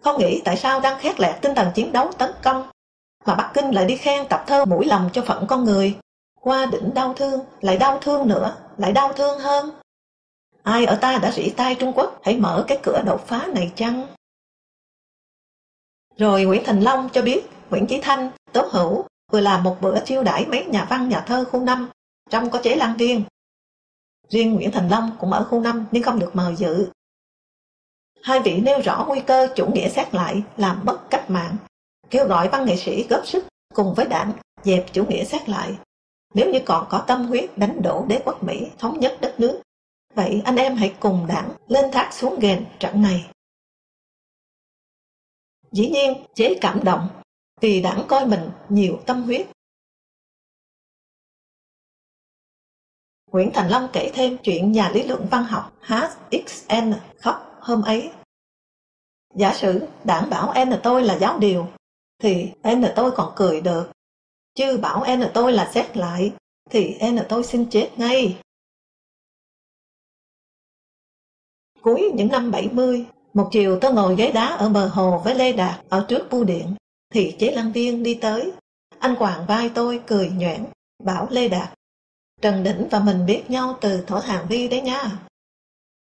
Không nghĩ tại sao đang khét lẹt tinh thần chiến đấu tấn công, mà Bắc Kinh lại đi khen tập thơ mũi lòng cho phận con người. Qua đỉnh đau thương, lại đau thương nữa, lại đau thương hơn. Ai ở ta đã rỉ tai Trung Quốc hãy mở cái cửa đột phá này chăng? Rồi Nguyễn Thành Long cho biết Nguyễn Chí Thanh, Tố Hữu vừa làm một bữa chiêu đãi mấy nhà văn nhà thơ khu năm, trong có chế lan viên Riêng Nguyễn Thành Long cũng ở khu 5 nhưng không được mời dự. Hai vị nêu rõ nguy cơ chủ nghĩa xét lại làm bất cách mạng, kêu gọi văn nghệ sĩ góp sức cùng với đảng dẹp chủ nghĩa xét lại. Nếu như còn có tâm huyết đánh đổ đế quốc Mỹ thống nhất đất nước, vậy anh em hãy cùng đảng lên thác xuống ghềnh trận này. Dĩ nhiên, chế cảm động vì đảng coi mình nhiều tâm huyết Nguyễn Thành Long kể thêm chuyện nhà lý luận văn học HXN khóc hôm ấy. Giả sử đảng bảo N tôi là giáo điều, thì N tôi còn cười được. Chứ bảo N tôi là xét lại, thì N tôi xin chết ngay. Cuối những năm 70, một chiều tôi ngồi ghế đá ở bờ hồ với Lê Đạt ở trước bưu điện, thì chế lăng viên đi tới. Anh quàng vai tôi cười nhoẻn, bảo Lê Đạt Trần Đỉnh và mình biết nhau từ thổ hàng vi đấy nha.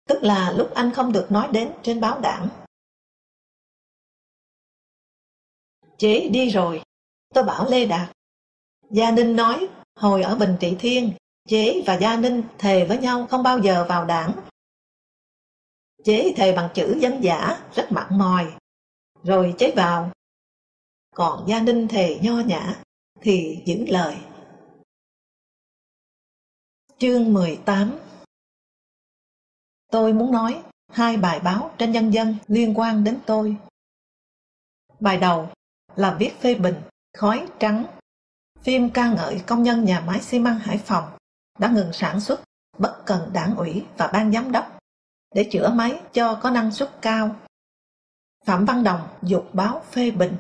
Tức là lúc anh không được nói đến trên báo đảng. Chế đi rồi, tôi bảo Lê Đạt. Gia Ninh nói, hồi ở Bình Trị Thiên, Chế và Gia Ninh thề với nhau không bao giờ vào đảng. Chế thề bằng chữ dân giả, rất mặn mòi. Rồi chế vào. Còn Gia Ninh thề nho nhã, thì giữ lời. Chương 18 Tôi muốn nói hai bài báo trên nhân dân liên quan đến tôi. Bài đầu là viết phê bình Khói Trắng, phim ca ngợi công nhân nhà máy xi măng Hải Phòng đã ngừng sản xuất bất cần đảng ủy và ban giám đốc để chữa máy cho có năng suất cao. Phạm Văn Đồng dục báo phê bình.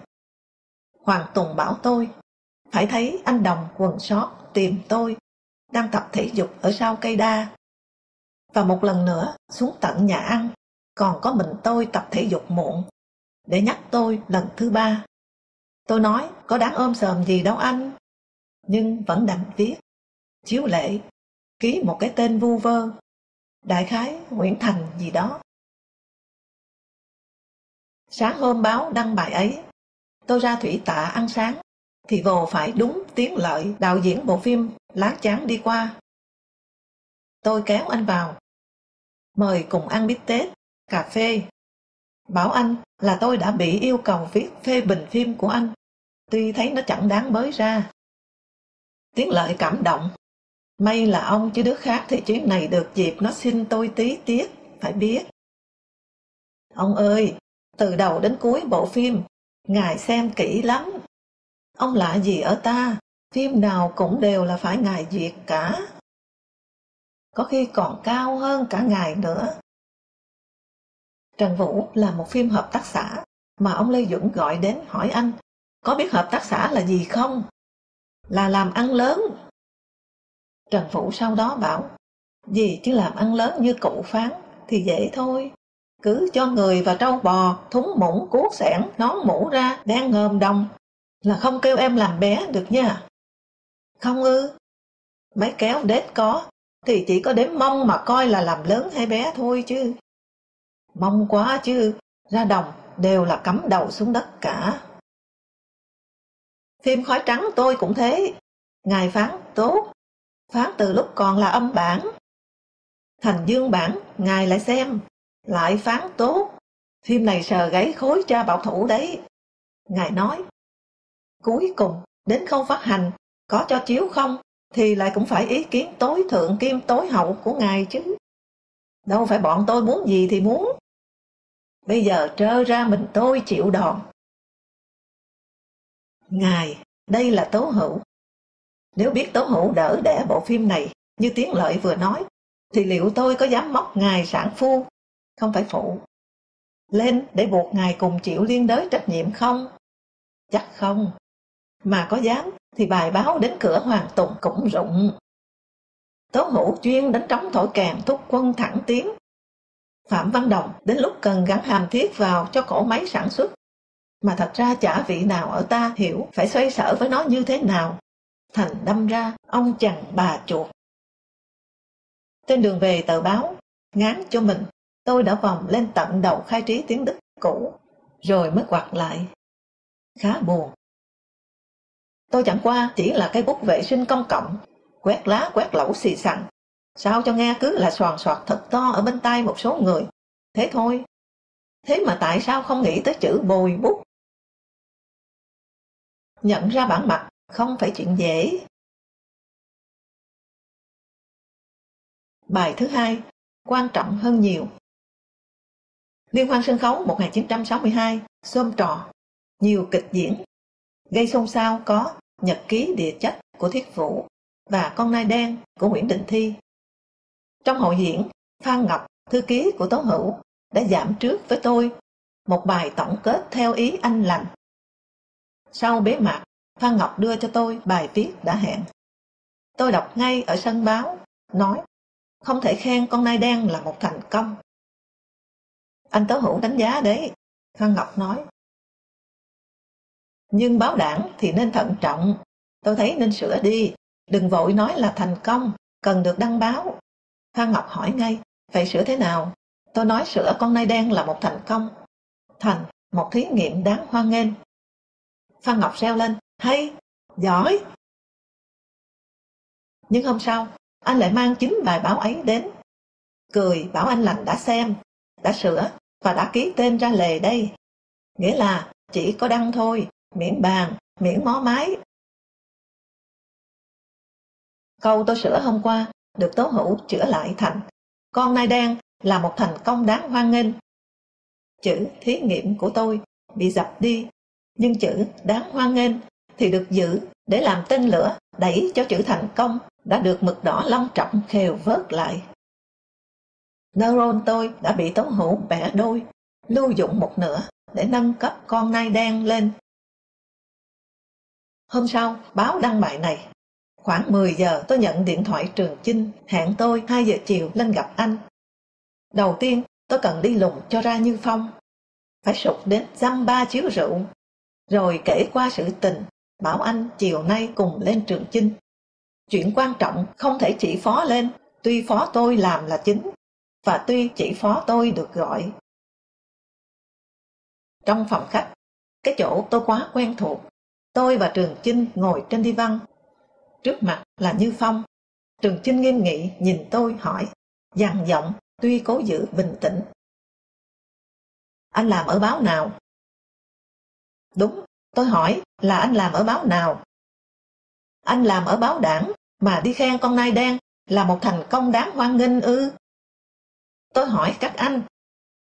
Hoàng Tùng bảo tôi, phải thấy anh Đồng quần sót tìm tôi đang tập thể dục ở sau cây đa. Và một lần nữa xuống tận nhà ăn, còn có mình tôi tập thể dục muộn, để nhắc tôi lần thứ ba. Tôi nói có đáng ôm sờm gì đâu anh, nhưng vẫn đành viết. Chiếu lệ, ký một cái tên vu vơ, đại khái Nguyễn Thành gì đó. Sáng hôm báo đăng bài ấy, tôi ra thủy tạ ăn sáng thì vồ phải đúng tiếng lợi đạo diễn bộ phim Lá chán đi qua. Tôi kéo anh vào, mời cùng ăn bít tết, cà phê. Bảo anh là tôi đã bị yêu cầu viết phê bình phim của anh, tuy thấy nó chẳng đáng mới ra. Tiếng lợi cảm động. May là ông chứ đứa khác thì chuyến này được dịp nó xin tôi tí tiết, phải biết. Ông ơi, từ đầu đến cuối bộ phim, ngài xem kỹ lắm, Ông lạ gì ở ta, phim nào cũng đều là phải ngài duyệt cả. Có khi còn cao hơn cả ngài nữa. Trần Vũ là một phim hợp tác xã mà ông Lê Dũng gọi đến hỏi anh có biết hợp tác xã là gì không? Là làm ăn lớn. Trần Vũ sau đó bảo gì chứ làm ăn lớn như cụ phán thì dễ thôi. Cứ cho người và trâu bò, thúng mũng, cuốc sẻn, nón mũ ra, đang ngơm đồng là không kêu em làm bé được nha. Không ư? Máy kéo đết có, thì chỉ có đếm mông mà coi là làm lớn hay bé thôi chứ. Mong quá chứ, ra đồng đều là cắm đầu xuống đất cả. Phim khói trắng tôi cũng thế, ngài phán tốt. Phán từ lúc còn là âm bản. Thành dương bản, ngài lại xem, lại phán tốt. Phim này sờ gáy khối cha bảo thủ đấy. Ngài nói, cuối cùng, đến không phát hành, có cho chiếu không, thì lại cũng phải ý kiến tối thượng kim tối hậu của ngài chứ. Đâu phải bọn tôi muốn gì thì muốn. Bây giờ trơ ra mình tôi chịu đòn. Ngài, đây là Tố Hữu. Nếu biết Tố Hữu đỡ đẻ bộ phim này, như tiếng Lợi vừa nói, thì liệu tôi có dám móc Ngài sản phu, không phải phụ, lên để buộc Ngài cùng chịu liên đới trách nhiệm không? Chắc không. Mà có dám thì bài báo đến cửa Hoàng Tùng cũng rụng. Tố Hữu chuyên đánh trống thổi kèm thúc quân thẳng tiến. Phạm Văn Đồng đến lúc cần gắn hàm thiết vào cho cổ máy sản xuất mà thật ra chả vị nào ở ta hiểu phải xoay sở với nó như thế nào. Thành đâm ra, ông chàng bà chuột. Trên đường về tờ báo, ngán cho mình, tôi đã vòng lên tận đầu khai trí tiếng Đức cũ, rồi mới quạt lại. Khá buồn. Tôi chẳng qua chỉ là cái bút vệ sinh công cộng, quét lá quét lẩu xì xằn. Sao cho nghe cứ là soàn soạt thật to ở bên tai một số người. Thế thôi. Thế mà tại sao không nghĩ tới chữ bồi bút nhận ra bản mặt không phải chuyện dễ. Bài thứ hai, quan trọng hơn nhiều. Liên hoan sân khấu 1962, xôm trò, nhiều kịch diễn. Gây xôn xao có Nhật ký địa chất của Thiết Vũ và Con Nai Đen của Nguyễn Đình Thi. Trong hội diễn, Phan Ngọc, thư ký của Tố Hữu, đã giảm trước với tôi một bài tổng kết theo ý anh lành sau bế mạc, Phan Ngọc đưa cho tôi bài viết đã hẹn. Tôi đọc ngay ở sân báo, nói, không thể khen con nai đen là một thành công. Anh Tố Hữu đánh giá đấy, Phan Ngọc nói. Nhưng báo đảng thì nên thận trọng, tôi thấy nên sửa đi, đừng vội nói là thành công, cần được đăng báo. Phan Ngọc hỏi ngay, phải sửa thế nào? Tôi nói sửa con nai đen là một thành công. Thành, một thí nghiệm đáng hoan nghênh. Phan Ngọc reo lên, hay, giỏi. Nhưng hôm sau, anh lại mang chính bài báo ấy đến. Cười bảo anh lành đã xem, đã sửa và đã ký tên ra lề đây. Nghĩa là chỉ có đăng thôi, miễn bàn, miễn mó mái. Câu tôi sửa hôm qua được Tố Hữu chữa lại thành Con nai đen là một thành công đáng hoan nghênh. Chữ thí nghiệm của tôi bị dập đi nhưng chữ đáng hoan nghênh thì được giữ để làm tên lửa đẩy cho chữ thành công đã được mực đỏ long trọng khều vớt lại. Neuron tôi đã bị tống hữu bẻ đôi, lưu dụng một nửa để nâng cấp con nai đen lên. Hôm sau, báo đăng bài này. Khoảng 10 giờ tôi nhận điện thoại Trường Chinh hẹn tôi 2 giờ chiều lên gặp anh. Đầu tiên, tôi cần đi lùng cho ra Như Phong. Phải sụt đến dăm ba chiếu rượu rồi kể qua sự tình, bảo anh chiều nay cùng lên trường chinh. Chuyện quan trọng không thể chỉ phó lên, tuy phó tôi làm là chính, và tuy chỉ phó tôi được gọi. Trong phòng khách, cái chỗ tôi quá quen thuộc, tôi và Trường Chinh ngồi trên đi văn. Trước mặt là Như Phong. Trường Chinh nghiêm nghị nhìn tôi hỏi, dằn giọng tuy cố giữ bình tĩnh. Anh làm ở báo nào? Đúng, tôi hỏi là anh làm ở báo nào? Anh làm ở báo đảng mà đi khen con nai đen là một thành công đáng hoan nghênh ư? Tôi hỏi các anh,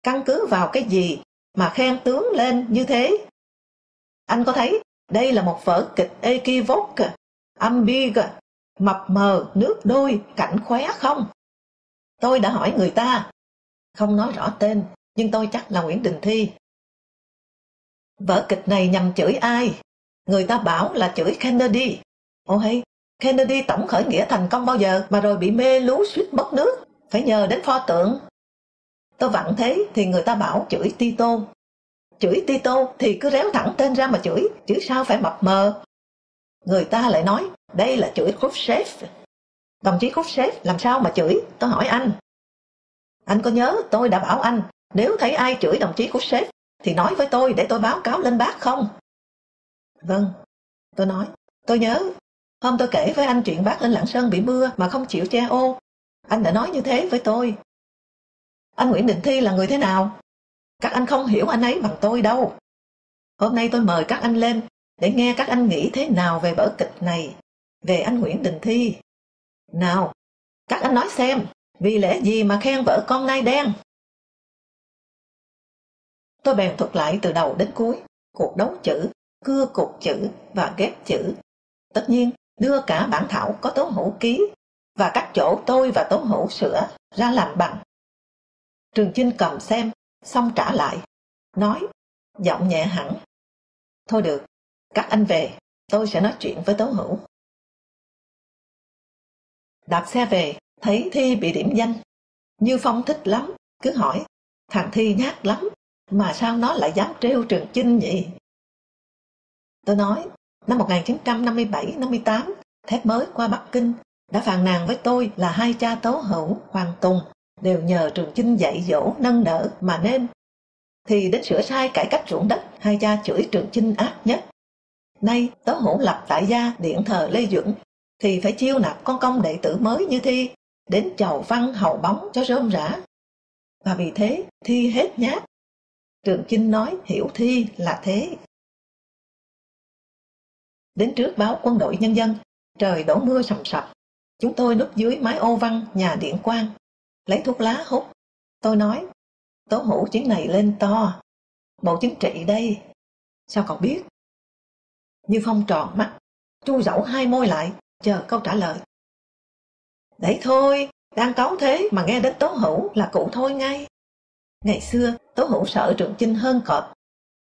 căn cứ vào cái gì mà khen tướng lên như thế? Anh có thấy đây là một vở kịch equivoque, ambig mập mờ, nước đôi, cảnh khóe không? Tôi đã hỏi người ta, không nói rõ tên, nhưng tôi chắc là Nguyễn Đình Thi. Vở kịch này nhằm chửi ai? Người ta bảo là chửi Kennedy. ô hay, Kennedy tổng khởi nghĩa thành công bao giờ mà rồi bị mê lú suýt mất nước, phải nhờ đến pho tượng. Tôi vặn thế thì người ta bảo chửi Tito. Chửi Tito thì cứ réo thẳng tên ra mà chửi, chứ sao phải mập mờ. Người ta lại nói, đây là chửi Khrushchev. Đồng chí Khrushchev làm sao mà chửi, tôi hỏi anh. Anh có nhớ tôi đã bảo anh, nếu thấy ai chửi đồng chí Khrushchev thì nói với tôi để tôi báo cáo lên bác không? Vâng, tôi nói, tôi nhớ, Hôm tôi kể với anh chuyện bác lên Lạng Sơn bị mưa mà không chịu che ô. Anh đã nói như thế với tôi. Anh Nguyễn Định Thi là người thế nào? Các anh không hiểu anh ấy bằng tôi đâu. Hôm nay tôi mời các anh lên để nghe các anh nghĩ thế nào về vở kịch này, về anh Nguyễn Đình Thi. Nào, các anh nói xem, vì lẽ gì mà khen vợ con nai đen? Tôi bèn thuật lại từ đầu đến cuối, cuộc đấu chữ, cưa cục chữ và ghép chữ. Tất nhiên, đưa cả bản thảo có tố hữu ký và các chỗ tôi và tố hữu sửa ra làm bằng. Trường Chinh cầm xem, xong trả lại, nói, giọng nhẹ hẳn. Thôi được, các anh về, tôi sẽ nói chuyện với tố hữu. Đạp xe về, thấy Thi bị điểm danh. Như Phong thích lắm, cứ hỏi, thằng Thi nhát lắm, mà sao nó lại dám trêu Trường Chinh nhỉ? Tôi nói, năm 1957-58, thép mới qua Bắc Kinh đã phàn nàn với tôi là hai cha tố hữu Hoàng Tùng đều nhờ Trường Chinh dạy dỗ nâng đỡ mà nên. Thì đến sửa sai cải cách ruộng đất, hai cha chửi Trường Chinh ác nhất. Nay tố hữu lập tại gia điện thờ Lê Duẩn thì phải chiêu nạp con công đệ tử mới như Thi đến chầu văn hầu bóng cho rơm rã. Và vì thế Thi hết nhát. Trường Chinh nói hiểu Thi là thế. Đến trước báo quân đội nhân dân, trời đổ mưa sầm sập. Chúng tôi núp dưới mái ô văn nhà điện quang lấy thuốc lá hút. Tôi nói, tố hữu chuyến này lên to, bộ chính trị đây. Sao còn biết? Như Phong tròn mắt, chu dẫu hai môi lại, chờ câu trả lời. Đấy thôi, đang cáu thế mà nghe đến Tố Hữu là cụ thôi ngay. Ngày xưa, Tố Hữu sợ Trường Chinh hơn cọp.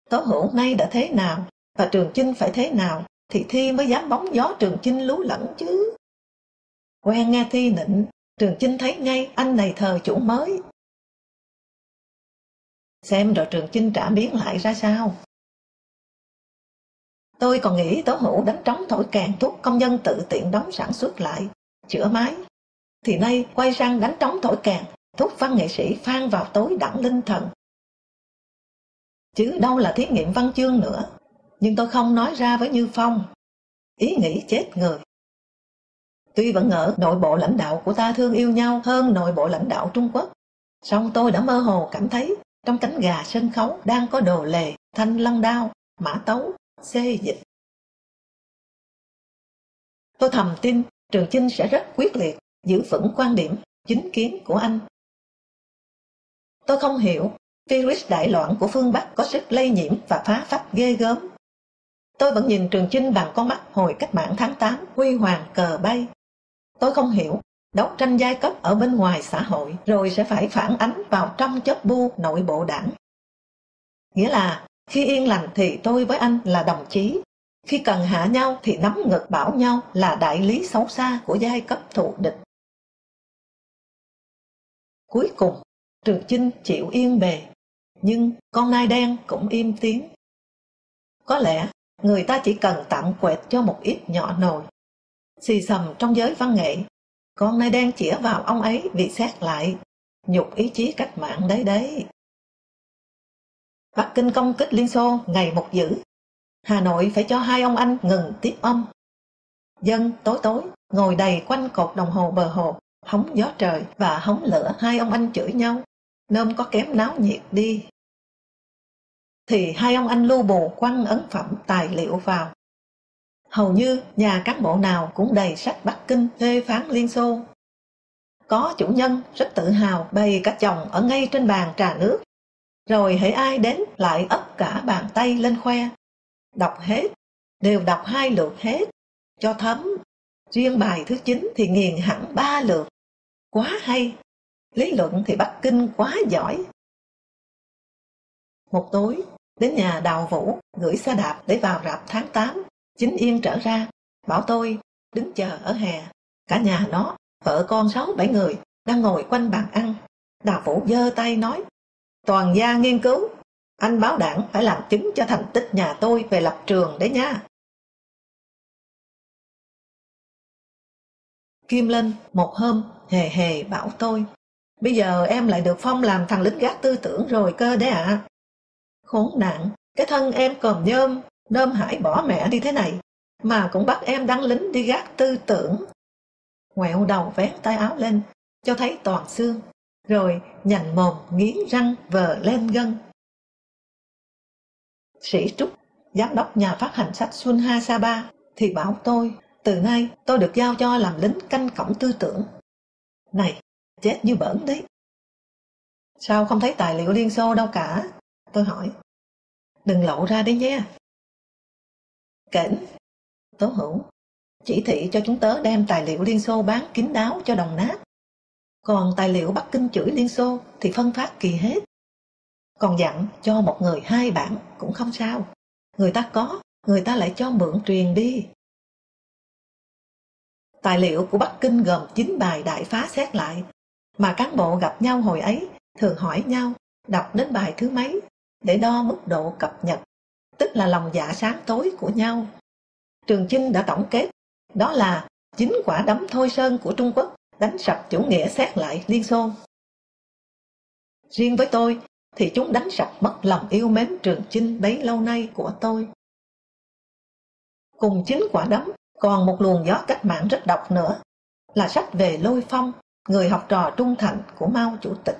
Tố Hữu nay đã thế nào, và Trường Chinh phải thế nào, thì Thi mới dám bóng gió Trường Chinh lú lẫn chứ. Quen nghe Thi nịnh, Trường Chinh thấy ngay anh này thờ chủ mới. Xem rồi Trường Chinh trả biến lại ra sao. Tôi còn nghĩ Tố Hữu đánh trống thổi kèn thuốc công nhân tự tiện đóng sản xuất lại, chữa máy. Thì nay quay sang đánh trống thổi kèn, thúc văn nghệ sĩ phan vào tối đẳng linh thần. Chứ đâu là thí nghiệm văn chương nữa, nhưng tôi không nói ra với Như Phong. Ý nghĩ chết người. Tuy vẫn ngỡ nội bộ lãnh đạo của ta thương yêu nhau hơn nội bộ lãnh đạo Trung Quốc, song tôi đã mơ hồ cảm thấy trong cánh gà sân khấu đang có đồ lề, thanh lăng đao, mã tấu, xê dịch. Tôi thầm tin Trường Chinh sẽ rất quyết liệt, giữ vững quan điểm, chính kiến của anh. Tôi không hiểu virus đại loạn của phương Bắc có sức lây nhiễm và phá phách ghê gớm. Tôi vẫn nhìn Trường Chinh bằng con mắt hồi cách mạng tháng 8, huy hoàng cờ bay. Tôi không hiểu đấu tranh giai cấp ở bên ngoài xã hội rồi sẽ phải phản ánh vào trong chớp bu nội bộ đảng. Nghĩa là khi yên lành thì tôi với anh là đồng chí. Khi cần hạ nhau thì nắm ngực bảo nhau là đại lý xấu xa của giai cấp thù địch. Cuối cùng, Trường Chinh chịu yên bề, nhưng con nai đen cũng im tiếng. Có lẽ người ta chỉ cần tặng quẹt cho một ít nhỏ nồi. Xì sầm trong giới văn nghệ, con nai đen chĩa vào ông ấy vì xét lại, nhục ý chí cách mạng đấy đấy. Bắc Kinh công kích Liên Xô ngày một dữ. Hà Nội phải cho hai ông anh ngừng tiếp âm. Dân tối tối ngồi đầy quanh cột đồng hồ bờ hồ, hóng gió trời và hóng lửa hai ông anh chửi nhau, nôm có kém náo nhiệt đi. Thì hai ông anh lưu bù quăng ấn phẩm tài liệu vào. Hầu như nhà cán bộ nào cũng đầy sách Bắc Kinh phê phán Liên Xô. Có chủ nhân rất tự hào bày cả chồng ở ngay trên bàn trà nước rồi hãy ai đến lại ấp cả bàn tay lên khoe. Đọc hết, đều đọc hai lượt hết, cho thấm. Riêng bài thứ 9 thì nghiền hẳn ba lượt. Quá hay, lý luận thì Bắc Kinh quá giỏi. Một tối, đến nhà Đào Vũ gửi xe đạp để vào rạp tháng 8, chính yên trở ra, bảo tôi đứng chờ ở hè. Cả nhà nó, vợ con sáu bảy người, đang ngồi quanh bàn ăn. Đào Vũ giơ tay nói, Toàn gia nghiên cứu, anh báo đảng phải làm chứng cho thành tích nhà tôi về lập trường đấy nha. Kim Linh một hôm hề hề bảo tôi, bây giờ em lại được phong làm thằng lính gác tư tưởng rồi cơ đấy ạ. À. Khốn nạn, cái thân em còm nhôm, nôm hải bỏ mẹ đi thế này, mà cũng bắt em đăng lính đi gác tư tưởng. Ngoẹo đầu vén tay áo lên, cho thấy toàn xương, rồi nhành mồm nghiến răng vờ lên gân. Sĩ Trúc, giám đốc nhà phát hành sách Xuân Ha Ba thì bảo tôi, từ nay tôi được giao cho làm lính canh cổng tư tưởng. Này, chết như bẩn đấy. Sao không thấy tài liệu Liên Xô đâu cả? Tôi hỏi. Đừng lộ ra đấy nhé. Kỉnh, Tố Hữu, chỉ thị cho chúng tớ đem tài liệu Liên Xô bán kín đáo cho đồng nát. Còn tài liệu Bắc Kinh chửi Liên Xô thì phân phát kỳ hết. Còn dặn cho một người hai bản cũng không sao. Người ta có, người ta lại cho mượn truyền đi. Tài liệu của Bắc Kinh gồm 9 bài đại phá xét lại, mà cán bộ gặp nhau hồi ấy thường hỏi nhau đọc đến bài thứ mấy để đo mức độ cập nhật, tức là lòng dạ sáng tối của nhau. Trường Chinh đã tổng kết, đó là chính quả đấm thôi sơn của Trung Quốc đánh sập chủ nghĩa xét lại Liên Xô. Riêng với tôi thì chúng đánh sập mất lòng yêu mến Trường Chinh bấy lâu nay của tôi. Cùng chính quả đấm còn một luồng gió cách mạng rất độc nữa là sách về Lôi Phong, người học trò trung thành của Mao Chủ tịch.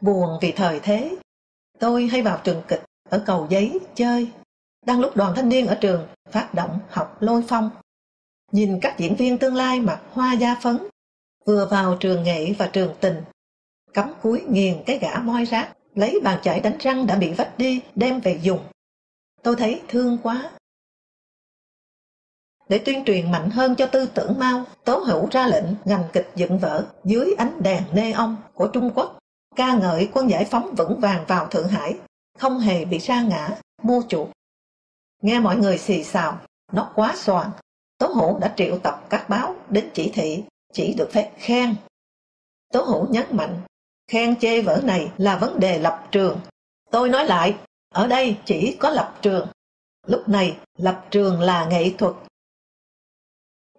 Buồn vì thời thế, tôi hay vào trường kịch ở cầu giấy chơi, đang lúc đoàn thanh niên ở trường phát động học Lôi Phong. Nhìn các diễn viên tương lai mặc hoa da phấn, vừa vào trường nghệ và trường tình, cắm cúi nghiền cái gã moi rác, lấy bàn chải đánh răng đã bị vách đi đem về dùng. Tôi thấy thương quá, để tuyên truyền mạnh hơn cho tư tưởng Mao, Tố Hữu ra lệnh ngành kịch dựng vở dưới ánh đèn nê ông của Trung Quốc, ca ngợi quân giải phóng vững vàng vào Thượng Hải, không hề bị sa ngã, mua chuộc. Nghe mọi người xì xào, nó quá soàn, Tố Hữu đã triệu tập các báo đến chỉ thị, chỉ được phép khen. Tố Hữu nhấn mạnh, khen chê vở này là vấn đề lập trường. Tôi nói lại, ở đây chỉ có lập trường. Lúc này, lập trường là nghệ thuật,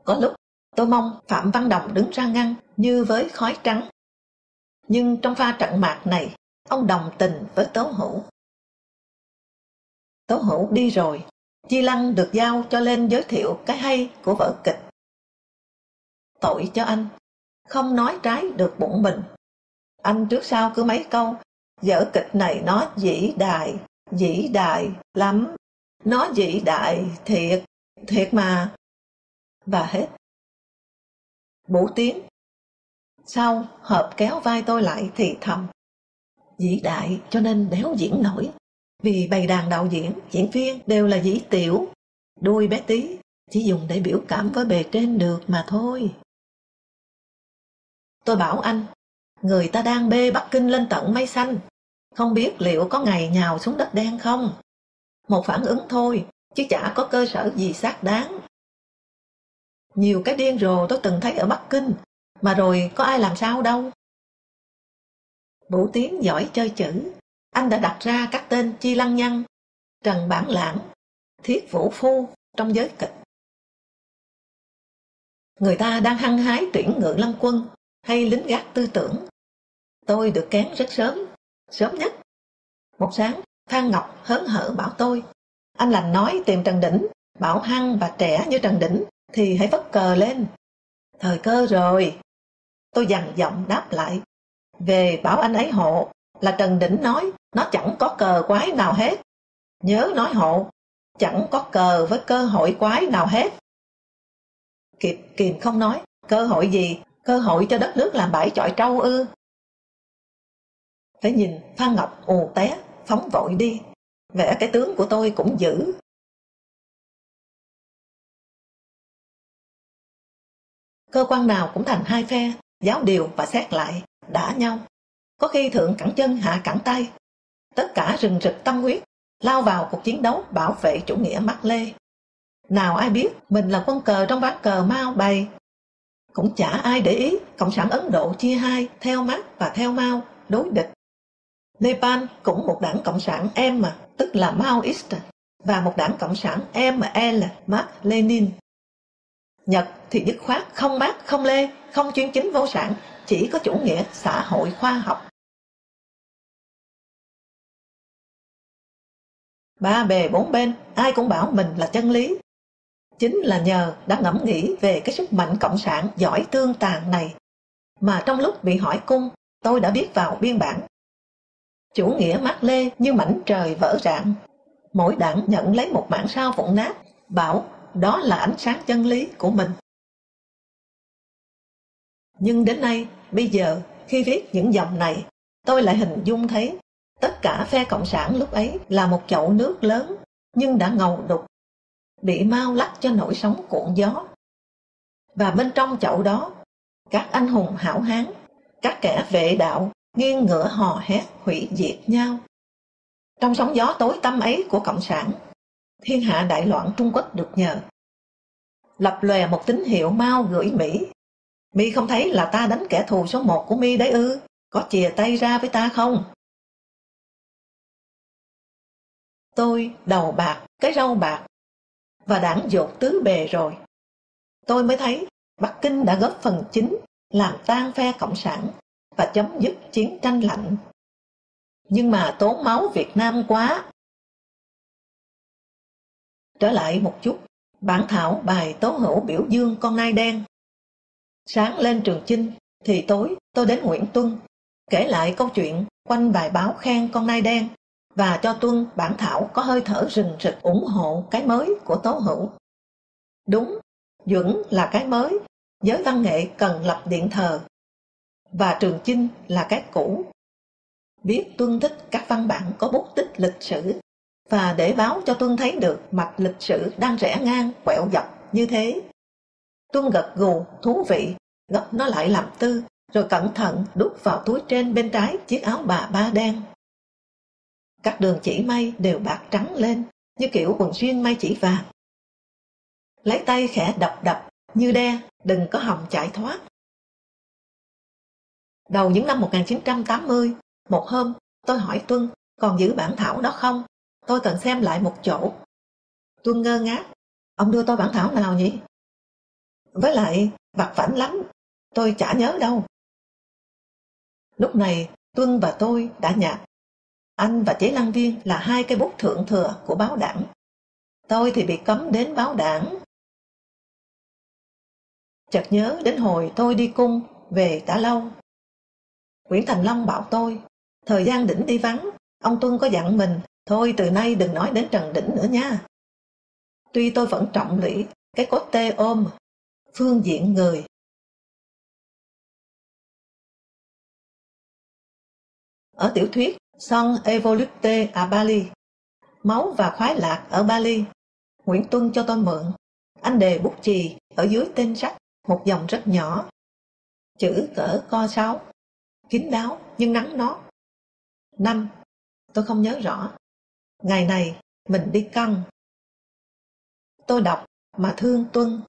có lúc tôi mong Phạm Văn Đồng đứng ra ngăn như với khói trắng. Nhưng trong pha trận mạc này, ông đồng tình với Tố Hữu. Tố Hữu đi rồi, Chi Lăng được giao cho lên giới thiệu cái hay của vở kịch. Tội cho anh, không nói trái được bụng mình. Anh trước sau cứ mấy câu, vở kịch này nó dĩ đại, dĩ đại lắm. Nó dĩ đại thiệt, thiệt mà và hết. Bổ tiếng. Sau, hợp kéo vai tôi lại thì thầm. Dĩ đại cho nên đéo diễn nổi. Vì bày đàn đạo diễn, diễn viên đều là dĩ tiểu. Đuôi bé tí, chỉ dùng để biểu cảm với bề trên được mà thôi. Tôi bảo anh, người ta đang bê Bắc Kinh lên tận mây xanh. Không biết liệu có ngày nhào xuống đất đen không? Một phản ứng thôi, chứ chả có cơ sở gì xác đáng. Nhiều cái điên rồ tôi từng thấy ở Bắc Kinh, mà rồi có ai làm sao đâu. Vũ Tiến giỏi chơi chữ, anh đã đặt ra các tên Chi Lăng Nhân, Trần Bản Lãng, Thiết Vũ Phu trong giới kịch. Người ta đang hăng hái tuyển ngự lăng quân hay lính gác tư tưởng. Tôi được kén rất sớm, sớm nhất. Một sáng, Phan Ngọc hớn hở bảo tôi, anh lành nói tìm Trần Đỉnh, bảo hăng và trẻ như Trần Đỉnh thì hãy vất cờ lên. Thời cơ rồi. Tôi dằn giọng đáp lại. Về bảo anh ấy hộ, là Trần Đỉnh nói, nó chẳng có cờ quái nào hết. Nhớ nói hộ, chẳng có cờ với cơ hội quái nào hết. Kiệt kìm không nói, cơ hội gì, cơ hội cho đất nước làm bãi chọi trâu ư. Phải nhìn Phan Ngọc ù té, phóng vội đi, vẽ cái tướng của tôi cũng dữ, Cơ quan nào cũng thành hai phe, giáo điều và xét lại, đã nhau. Có khi thượng cẳng chân hạ cẳng tay. Tất cả rừng rực tâm huyết, lao vào cuộc chiến đấu bảo vệ chủ nghĩa Mác Lê. Nào ai biết mình là quân cờ trong ván cờ Mao bày. Cũng chả ai để ý Cộng sản Ấn Độ chia hai, theo Mác và theo Mao, đối địch. Nepal cũng một đảng Cộng sản M, à, tức là Maoist, và một đảng Cộng sản ML, à, Mark Lenin. Nhật thì dứt khoát không bác, không lê, không chuyên chính vô sản, chỉ có chủ nghĩa xã hội khoa học. Ba bề bốn bên, ai cũng bảo mình là chân lý. Chính là nhờ đã ngẫm nghĩ về cái sức mạnh cộng sản giỏi tương tàn này, mà trong lúc bị hỏi cung, tôi đã viết vào biên bản. Chủ nghĩa mát lê như mảnh trời vỡ rạn. Mỗi đảng nhận lấy một mảng sao vụn nát, bảo đó là ánh sáng chân lý của mình. Nhưng đến nay, bây giờ, khi viết những dòng này, tôi lại hình dung thấy tất cả phe cộng sản lúc ấy là một chậu nước lớn, nhưng đã ngầu đục, bị mau lắc cho nổi sóng cuộn gió. Và bên trong chậu đó, các anh hùng hảo hán, các kẻ vệ đạo, nghiêng ngửa hò hét hủy diệt nhau. Trong sóng gió tối tăm ấy của Cộng sản, thiên hạ đại loạn Trung Quốc được nhờ. Lập lòe một tín hiệu mau gửi Mỹ mi không thấy là ta đánh kẻ thù số một của mi đấy ư? Có chìa tay ra với ta không? Tôi đầu bạc, cái râu bạc, và đảng dột tứ bề rồi. Tôi mới thấy Bắc Kinh đã góp phần chính làm tan phe Cộng sản và chấm dứt chiến tranh lạnh. Nhưng mà tốn máu Việt Nam quá. Trở lại một chút, bản thảo bài tố hữu biểu dương con nai đen Sáng lên trường chinh, thì tối tôi đến Nguyễn Tuân, kể lại câu chuyện quanh bài báo khen con nai đen và cho Tuân bản thảo có hơi thở rình rịch ủng hộ cái mới của Tố Hữu. Đúng, Duẩn là cái mới, giới văn nghệ cần lập điện thờ, và trường chinh là cái cũ. Biết Tuân thích các văn bản có bút tích lịch sử, và để báo cho Tuân thấy được mạch lịch sử đang rẽ ngang, quẹo dọc như thế Tuân gật gù, thú vị, gấp nó lại làm tư, rồi cẩn thận đút vào túi trên bên trái chiếc áo bà ba đen. Các đường chỉ may đều bạc trắng lên, như kiểu quần xuyên may chỉ vàng. Lấy tay khẽ đập đập, như đe, đừng có hòng chạy thoát. Đầu những năm 1980, một hôm, tôi hỏi Tuân, còn giữ bản thảo đó không? Tôi cần xem lại một chỗ. Tuân ngơ ngác, ông đưa tôi bản thảo nào nhỉ? Với lại, vặt vảnh lắm, tôi chả nhớ đâu. Lúc này, Tuân và tôi đã nhạt. Anh và chế lăng viên là hai cây bút thượng thừa của báo đảng. Tôi thì bị cấm đến báo đảng. Chợt nhớ đến hồi tôi đi cung, về đã lâu. Nguyễn Thành Long bảo tôi, thời gian đỉnh đi vắng, ông Tuân có dặn mình, thôi, từ nay đừng nói đến Trần Đỉnh nữa nha. Tuy tôi vẫn trọng lũy cái cốt tê ôm, phương diện người. Ở tiểu thuyết Son Evolute à Bali, Máu và khoái lạc ở Bali, Nguyễn Tuân cho tôi mượn. Anh đề bút chì ở dưới tên sách, một dòng rất nhỏ. Chữ cỡ co sáu kín đáo nhưng nắng nó. Năm, tôi không nhớ rõ ngày này, mình đi căng. Tôi đọc, mà thương tuân.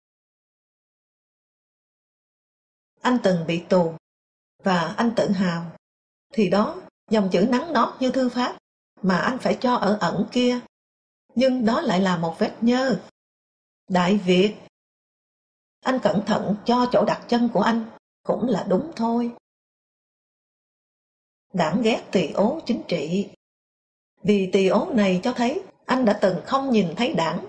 Anh từng bị tù và anh tự hào thì đó, dòng chữ nắng nót như thư pháp mà anh phải cho ở ẩn kia. Nhưng đó lại là một vết nhơ. Đại việt. Anh cẩn thận cho chỗ đặt chân của anh cũng là đúng thôi. Đảng ghét tỳ ố chính trị vì tỳ ố này cho thấy anh đã từng không nhìn thấy đảng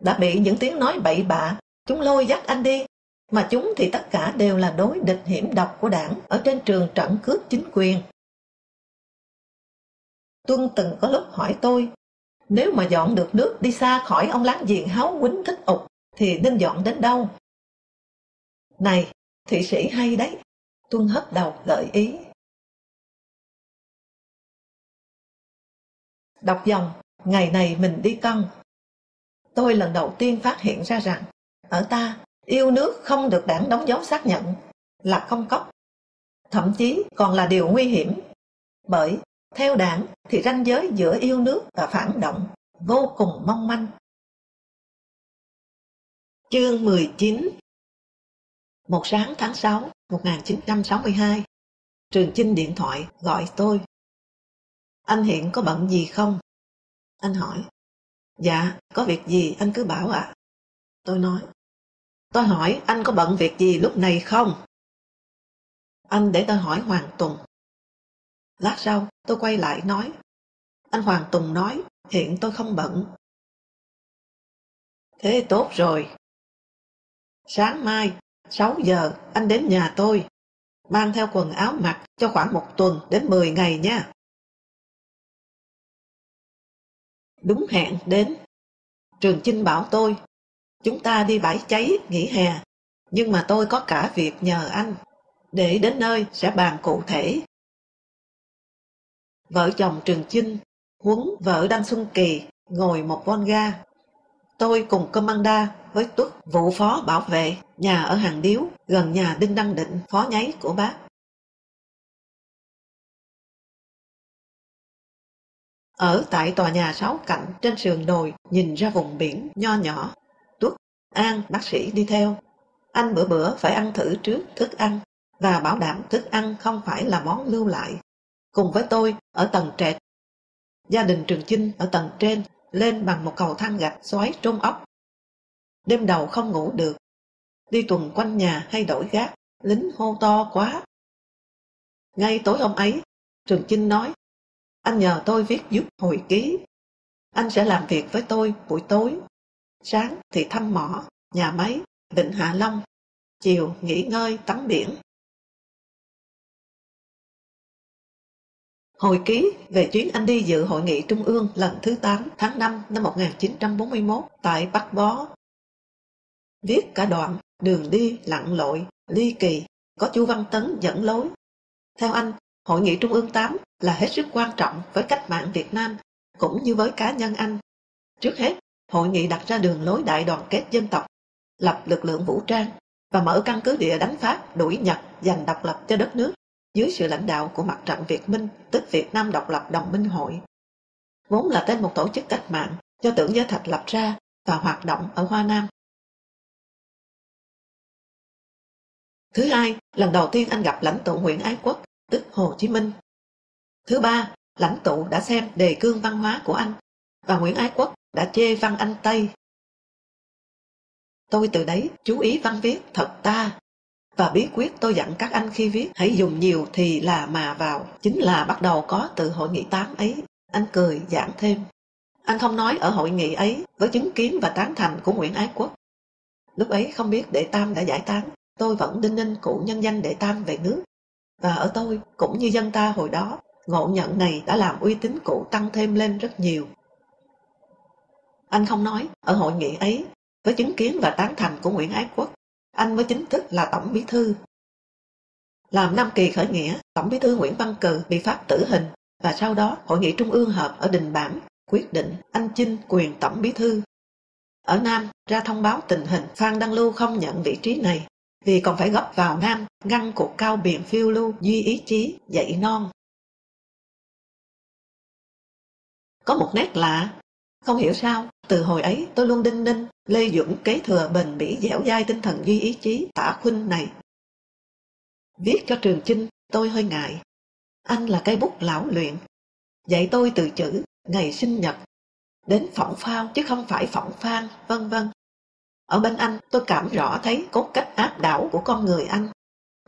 đã bị những tiếng nói bậy bạ chúng lôi dắt anh đi mà chúng thì tất cả đều là đối địch hiểm độc của đảng ở trên trường trận cướp chính quyền. Tuân từng có lúc hỏi tôi, nếu mà dọn được nước đi xa khỏi ông láng giềng háo quýnh thích ục, thì nên dọn đến đâu? Này, thị sĩ hay đấy, Tuân hất đầu gợi ý. Đọc dòng, ngày này mình đi cân. Tôi lần đầu tiên phát hiện ra rằng, ở ta Yêu nước không được đảng đóng dấu xác nhận là không cốc, thậm chí còn là điều nguy hiểm. Bởi theo đảng thì ranh giới giữa yêu nước và phản động vô cùng mong manh. Chương 19 Một sáng tháng 6, 1962, Trường Chinh điện thoại gọi tôi. Anh hiện có bận gì không? Anh hỏi. Dạ, có việc gì anh cứ bảo ạ. À. Tôi nói. Tôi hỏi anh có bận việc gì lúc này không? Anh để tôi hỏi Hoàng Tùng. Lát sau, tôi quay lại nói. Anh Hoàng Tùng nói, hiện tôi không bận. Thế tốt rồi. Sáng mai, 6 giờ, anh đến nhà tôi. Mang theo quần áo mặc cho khoảng một tuần đến 10 ngày nha. Đúng hẹn đến. Trường Chinh bảo tôi, chúng ta đi bãi cháy nghỉ hè, nhưng mà tôi có cả việc nhờ anh, để đến nơi sẽ bàn cụ thể. Vợ chồng Trường Chinh, Huấn vợ Đăng Xuân Kỳ ngồi một Volga. Tôi cùng Comanda với Tuất, vụ phó bảo vệ, nhà ở Hàng Điếu, gần nhà Đinh Đăng Định, phó nháy của bác. Ở tại tòa nhà sáu cạnh trên sườn đồi nhìn ra vùng biển nho nhỏ. Tuất, An, bác sĩ đi theo. Anh bữa bữa phải ăn thử trước thức ăn và bảo đảm thức ăn không phải là món lưu lại. Cùng với tôi ở tầng trệt. Gia đình Trường Chinh ở tầng trên lên bằng một cầu thang gạch xoáy trôn ốc. Đêm đầu không ngủ được. Đi tuần quanh nhà hay đổi gác, lính hô to quá. Ngay tối hôm ấy, Trường Chinh nói anh nhờ tôi viết giúp hồi ký. Anh sẽ làm việc với tôi buổi tối. Sáng thì thăm mỏ, nhà máy, Vịnh Hạ Long. Chiều nghỉ ngơi, tắm biển. Hồi ký về chuyến anh đi dự hội nghị trung ương lần thứ 8 tháng 5 năm 1941 tại Bắc Bó. Viết cả đoạn đường đi lặn lội, ly kỳ, có chu Văn Tấn dẫn lối. Theo anh, Hội nghị Trung ương 8 là hết sức quan trọng với cách mạng Việt Nam, cũng như với cá nhân anh. Trước hết, hội nghị đặt ra đường lối đại đoàn kết dân tộc, lập lực lượng vũ trang và mở căn cứ địa đánh Pháp đuổi Nhật giành độc lập cho đất nước dưới sự lãnh đạo của mặt trận Việt Minh, tức Việt Nam Độc lập Đồng minh Hội. Vốn là tên một tổ chức cách mạng do tưởng giới thạch lập ra và hoạt động ở Hoa Nam. Thứ hai, lần đầu tiên anh gặp lãnh tụ Nguyễn Ái Quốc tức Hồ Chí Minh. Thứ ba, lãnh tụ đã xem đề cương văn hóa của anh và Nguyễn Ái Quốc đã chê văn anh Tây. Tôi từ đấy chú ý văn viết thật ta và bí quyết tôi dặn các anh khi viết hãy dùng nhiều thì là mà vào chính là bắt đầu có từ hội nghị tám ấy. Anh cười giảng thêm. Anh không nói ở hội nghị ấy với chứng kiến và tán thành của Nguyễn Ái Quốc. Lúc ấy không biết đệ tam đã giải tán, tôi vẫn đinh ninh cụ nhân danh đệ tam về nước và ở tôi, cũng như dân ta hồi đó, ngộ nhận này đã làm uy tín cụ tăng thêm lên rất nhiều. Anh không nói, ở hội nghị ấy, với chứng kiến và tán thành của Nguyễn Ái Quốc, anh mới chính thức là Tổng Bí Thư. Làm năm kỳ khởi nghĩa, Tổng Bí Thư Nguyễn Văn Cừ bị pháp tử hình và sau đó Hội nghị Trung ương họp ở Đình Bản quyết định anh chinh quyền Tổng Bí Thư. Ở Nam ra thông báo tình hình Phan Đăng Lưu không nhận vị trí này vì còn phải gấp vào Nam ngăn cuộc cao biển phiêu lưu duy ý chí dậy non. Có một nét lạ, không hiểu sao, từ hồi ấy tôi luôn đinh ninh Lê dũng kế thừa bền bỉ dẻo dai tinh thần duy ý chí tả khuynh này. Viết cho Trường Chinh tôi hơi ngại. Anh là cây bút lão luyện. Dạy tôi từ chữ ngày sinh nhật đến phỏng phao chứ không phải phỏng phan, vân vân. Ở bên anh tôi cảm rõ thấy cốt cách áp đảo của con người anh.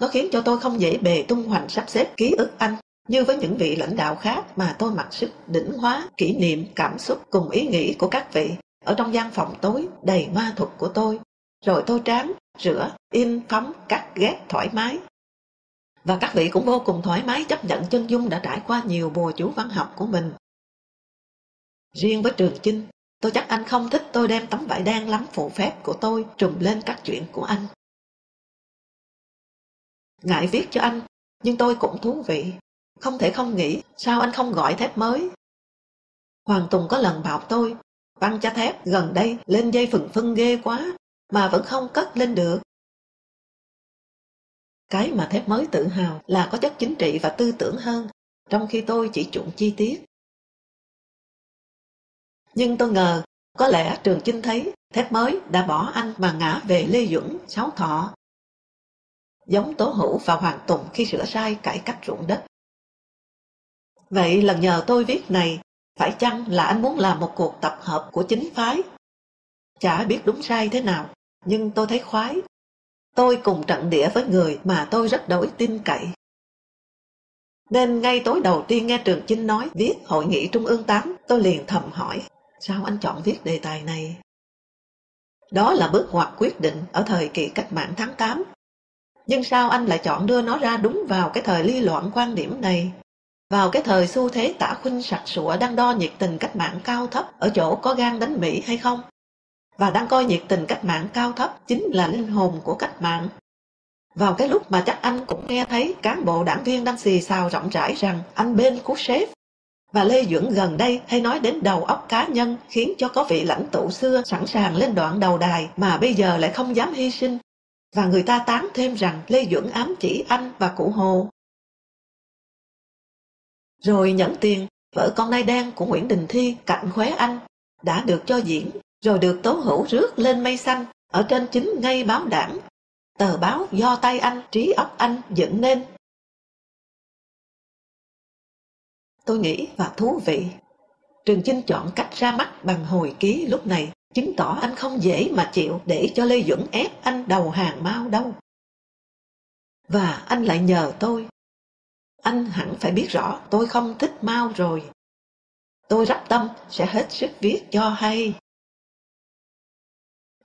Nó khiến cho tôi không dễ bề tung hoành sắp xếp ký ức anh như với những vị lãnh đạo khác mà tôi mặc sức đỉnh hóa kỷ niệm cảm xúc cùng ý nghĩ của các vị ở trong gian phòng tối đầy ma thuật của tôi. Rồi tôi tráng, rửa, in, phóng, cắt, ghét thoải mái. Và các vị cũng vô cùng thoải mái chấp nhận chân dung đã trải qua nhiều bùa chú văn học của mình. Riêng với Trường Chinh, Tôi chắc anh không thích tôi đem tấm vải đen lắm phụ phép của tôi trùm lên các chuyện của anh. Ngại viết cho anh, nhưng tôi cũng thú vị. Không thể không nghĩ sao anh không gọi thép mới. Hoàng Tùng có lần bảo tôi, văn cho thép gần đây lên dây phừng phân ghê quá, mà vẫn không cất lên được. Cái mà thép mới tự hào là có chất chính trị và tư tưởng hơn, trong khi tôi chỉ chuộng chi tiết. Nhưng tôi ngờ, có lẽ Trường Chinh thấy thép mới đã bỏ anh mà ngã về Lê Duẩn, Sáu Thọ. Giống Tố Hữu và Hoàng Tùng khi sửa sai cải cách ruộng đất. Vậy lần nhờ tôi viết này, phải chăng là anh muốn làm một cuộc tập hợp của chính phái? Chả biết đúng sai thế nào, nhưng tôi thấy khoái. Tôi cùng trận địa với người mà tôi rất đổi tin cậy. Nên ngay tối đầu tiên nghe Trường Chinh nói viết Hội nghị Trung ương 8, tôi liền thầm hỏi, sao anh chọn viết đề tài này? Đó là bước ngoặt quyết định ở thời kỳ cách mạng tháng 8. Nhưng sao anh lại chọn đưa nó ra đúng vào cái thời ly loạn quan điểm này? Vào cái thời xu thế tả khuynh sặc sụa đang đo nhiệt tình cách mạng cao thấp ở chỗ có gan đánh Mỹ hay không? Và đang coi nhiệt tình cách mạng cao thấp chính là linh hồn của cách mạng. Vào cái lúc mà chắc anh cũng nghe thấy cán bộ đảng viên đang xì xào rộng rãi rằng anh bên của sếp và Lê Duẩn gần đây hay nói đến đầu óc cá nhân khiến cho có vị lãnh tụ xưa sẵn sàng lên đoạn đầu đài mà bây giờ lại không dám hy sinh. Và người ta tán thêm rằng Lê Duẩn ám chỉ anh và cụ Hồ. Rồi nhận tiền, vợ con nai đen của Nguyễn Đình Thi cạnh khóe anh đã được cho diễn, rồi được tố hữu rước lên mây xanh ở trên chính ngay báo đảng. Tờ báo do tay anh, trí óc anh dựng nên tôi nghĩ và thú vị. Trường Chinh chọn cách ra mắt bằng hồi ký lúc này, chứng tỏ anh không dễ mà chịu để cho Lê Duẩn ép anh đầu hàng mau đâu. Và anh lại nhờ tôi. Anh hẳn phải biết rõ tôi không thích mau rồi. Tôi rắp tâm sẽ hết sức viết cho hay.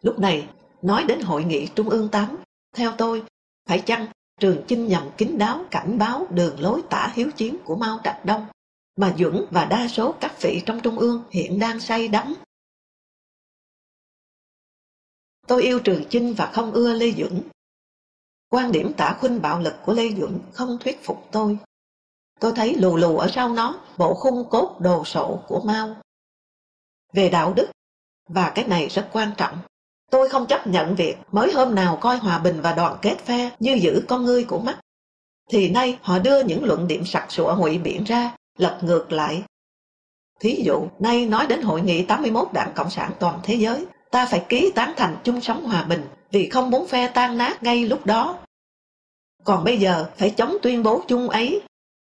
Lúc này, nói đến hội nghị Trung ương 8, theo tôi, phải chăng Trường Chinh nhằm kín đáo cảnh báo đường lối tả hiếu chiến của Mao Trạch Đông mà Duẩn và đa số các vị trong Trung ương hiện đang say đắm. Tôi yêu Trường Chinh và không ưa Lê Duẩn. Quan điểm tả khuynh bạo lực của Lê Duẩn không thuyết phục tôi. Tôi thấy lù lù ở sau nó bộ khung cốt đồ sộ của Mao. Về đạo đức, và cái này rất quan trọng, tôi không chấp nhận việc mới hôm nào coi hòa bình và đoàn kết phe như giữ con ngươi của mắt. Thì nay họ đưa những luận điểm sặc sụa hụy biện ra lật ngược lại. Thí dụ, nay nói đến hội nghị 81 đảng Cộng sản toàn thế giới, ta phải ký tán thành chung sống hòa bình vì không muốn phe tan nát ngay lúc đó. Còn bây giờ phải chống tuyên bố chung ấy,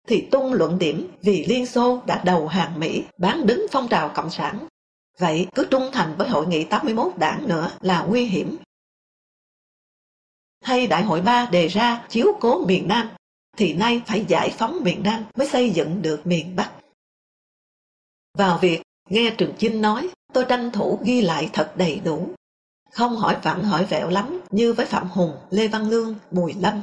thì tung luận điểm vì Liên Xô đã đầu hàng Mỹ bán đứng phong trào Cộng sản. Vậy cứ trung thành với hội nghị 81 đảng nữa là nguy hiểm. Hay Đại hội 3 đề ra chiếu cố miền Nam thì nay phải giải phóng miền Nam mới xây dựng được miền Bắc. Vào việc nghe Trường Chinh nói, tôi tranh thủ ghi lại thật đầy đủ. Không hỏi vặn hỏi vẹo lắm như với Phạm Hùng, Lê Văn Lương, Bùi Lâm.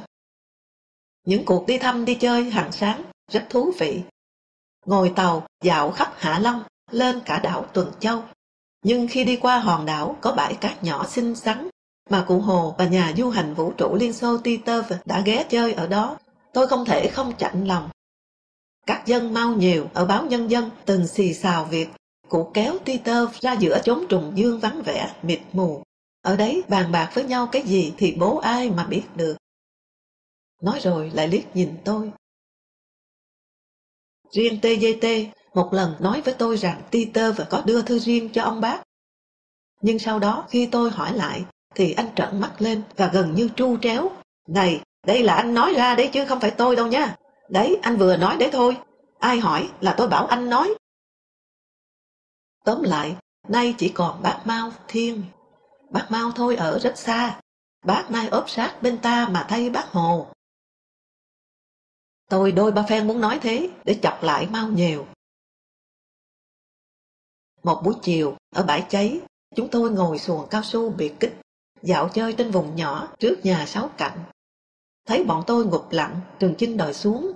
Những cuộc đi thăm đi chơi hàng sáng rất thú vị. Ngồi tàu dạo khắp Hạ Long, lên cả đảo Tuần Châu. Nhưng khi đi qua hòn đảo có bãi cát nhỏ xinh xắn mà cụ Hồ và nhà du hành vũ trụ Liên Xô Titov đã ghé chơi ở đó tôi không thể không chạnh lòng. Các dân mau nhiều ở báo Nhân dân từng xì xào việc cụ kéo Peter ra giữa chốn trùng dương vắng vẻ, mịt mù. Ở đấy bàn bạc với nhau cái gì thì bố ai mà biết được. Nói rồi lại liếc nhìn tôi. Riêng TGT một lần nói với tôi rằng Peter có đưa thư riêng cho ông bác. Nhưng sau đó khi tôi hỏi lại thì anh trợn mắt lên và gần như tru tréo. Này, đây là anh nói ra đấy chứ không phải tôi đâu nha. Đấy, anh vừa nói đấy thôi. Ai hỏi là tôi bảo anh nói. Tóm lại, nay chỉ còn bác Mao Thiên. Bác Mao thôi ở rất xa. Bác nay ốp sát bên ta mà thay bác Hồ. Tôi đôi ba phen muốn nói thế để chọc lại mau nhiều. Một buổi chiều, ở bãi cháy, chúng tôi ngồi xuồng cao su biệt kích, dạo chơi trên vùng nhỏ trước nhà sáu cạnh Thấy bọn tôi ngục lặng, Trường Chinh đòi xuống.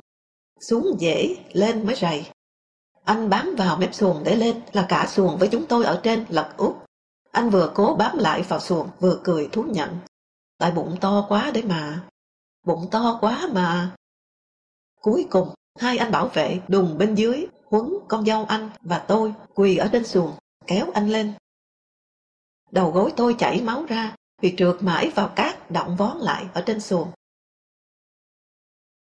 Xuống dễ, lên mới rầy. Anh bám vào mép xuồng để lên là cả xuồng với chúng tôi ở trên lật úp. Anh vừa cố bám lại vào xuồng vừa cười thú nhận. Tại bụng to quá đấy mà. Bụng to quá mà. Cuối cùng, hai anh bảo vệ đùng bên dưới, huấn con dâu anh và tôi quỳ ở trên xuồng, kéo anh lên. Đầu gối tôi chảy máu ra vì trượt mãi vào cát động vón lại ở trên xuồng.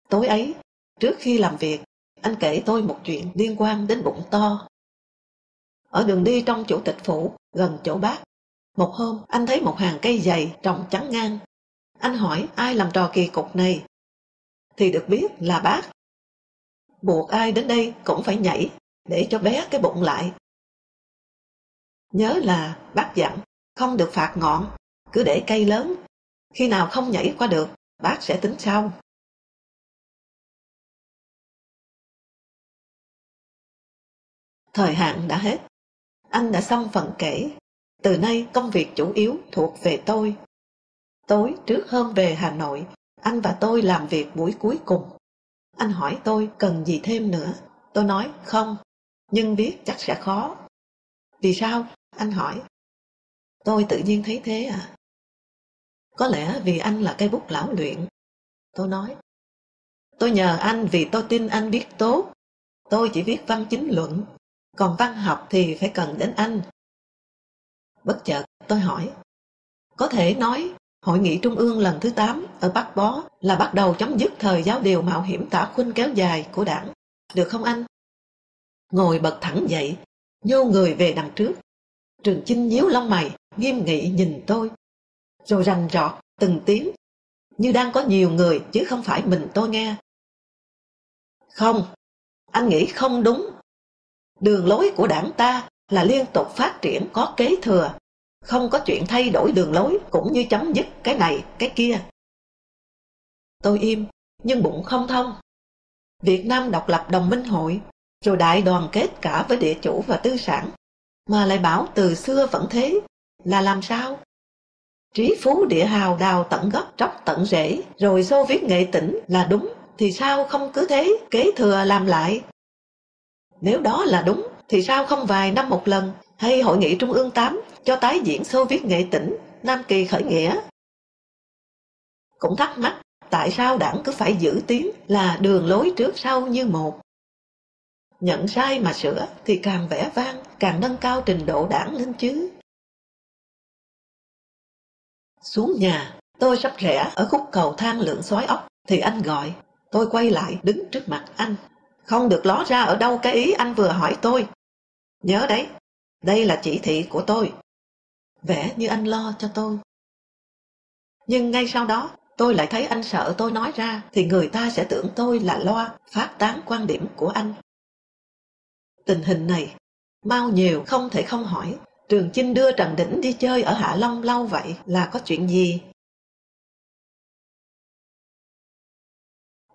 Tối ấy, trước khi làm việc, anh kể tôi một chuyện liên quan đến bụng to. Ở đường đi trong chủ tịch phủ, gần chỗ bác, một hôm anh thấy một hàng cây dày trồng trắng ngang. Anh hỏi ai làm trò kỳ cục này? thì được biết là bác. Buộc ai đến đây cũng phải nhảy để cho bé cái bụng lại. Nhớ là bác dặn không được phạt ngọn, cứ để cây lớn. Khi nào không nhảy qua được, bác sẽ tính sau. Thời hạn đã hết. Anh đã xong phần kể. Từ nay công việc chủ yếu thuộc về tôi. Tối trước hôm về Hà Nội, anh và tôi làm việc buổi cuối cùng. Anh hỏi tôi cần gì thêm nữa. Tôi nói không, nhưng viết chắc sẽ khó. Vì sao? Anh hỏi. Tôi tự nhiên thấy thế à. Có lẽ vì anh là cây bút lão luyện. Tôi nói. Tôi nhờ anh vì tôi tin anh biết tốt. Tôi chỉ viết văn chính luận, còn văn học thì phải cần đến anh. Bất chợt tôi hỏi. Có thể nói Hội nghị Trung ương lần thứ 8 ở Bắc Bó là bắt đầu chấm dứt thời giáo điều mạo hiểm tả khuynh kéo dài của đảng. Được không anh? Ngồi bật thẳng dậy, nhô người về đằng trước. Trường Chinh nhíu lông mày, nghiêm nghị nhìn tôi. Rồi rằn rọt từng tiếng, như đang có nhiều người chứ không phải mình tôi nghe. Không, anh nghĩ không đúng. Đường lối của đảng ta là liên tục phát triển có kế thừa không có chuyện thay đổi đường lối cũng như chấm dứt cái này, cái kia. Tôi im, nhưng bụng không thông. Việt Nam độc lập đồng minh hội, rồi đại đoàn kết cả với địa chủ và tư sản, mà lại bảo từ xưa vẫn thế, là làm sao? Trí phú địa hào đào tận gốc tróc tận rễ, rồi xô viết nghệ tỉnh là đúng, thì sao không cứ thế kế thừa làm lại? Nếu đó là đúng, thì sao không vài năm một lần hay Hội nghị Trung ương 8 cho tái diễn Xô viết nghệ tỉnh Nam Kỳ khởi nghĩa. Cũng thắc mắc tại sao đảng cứ phải giữ tiếng là đường lối trước sau như một. Nhận sai mà sửa thì càng vẽ vang, càng nâng cao trình độ đảng lên chứ. Xuống nhà, tôi sắp rẽ ở khúc cầu thang lượng xoái ốc, thì anh gọi. Tôi quay lại đứng trước mặt anh. Không được ló ra ở đâu cái ý anh vừa hỏi tôi. Nhớ đấy, đây là chỉ thị của tôi vẻ như anh lo cho tôi. Nhưng ngay sau đó, tôi lại thấy anh sợ tôi nói ra thì người ta sẽ tưởng tôi là loa phát tán quan điểm của anh. Tình hình này, mau nhiều không thể không hỏi, Trường Chinh đưa Trần Đỉnh đi chơi ở Hạ Long lâu vậy là có chuyện gì?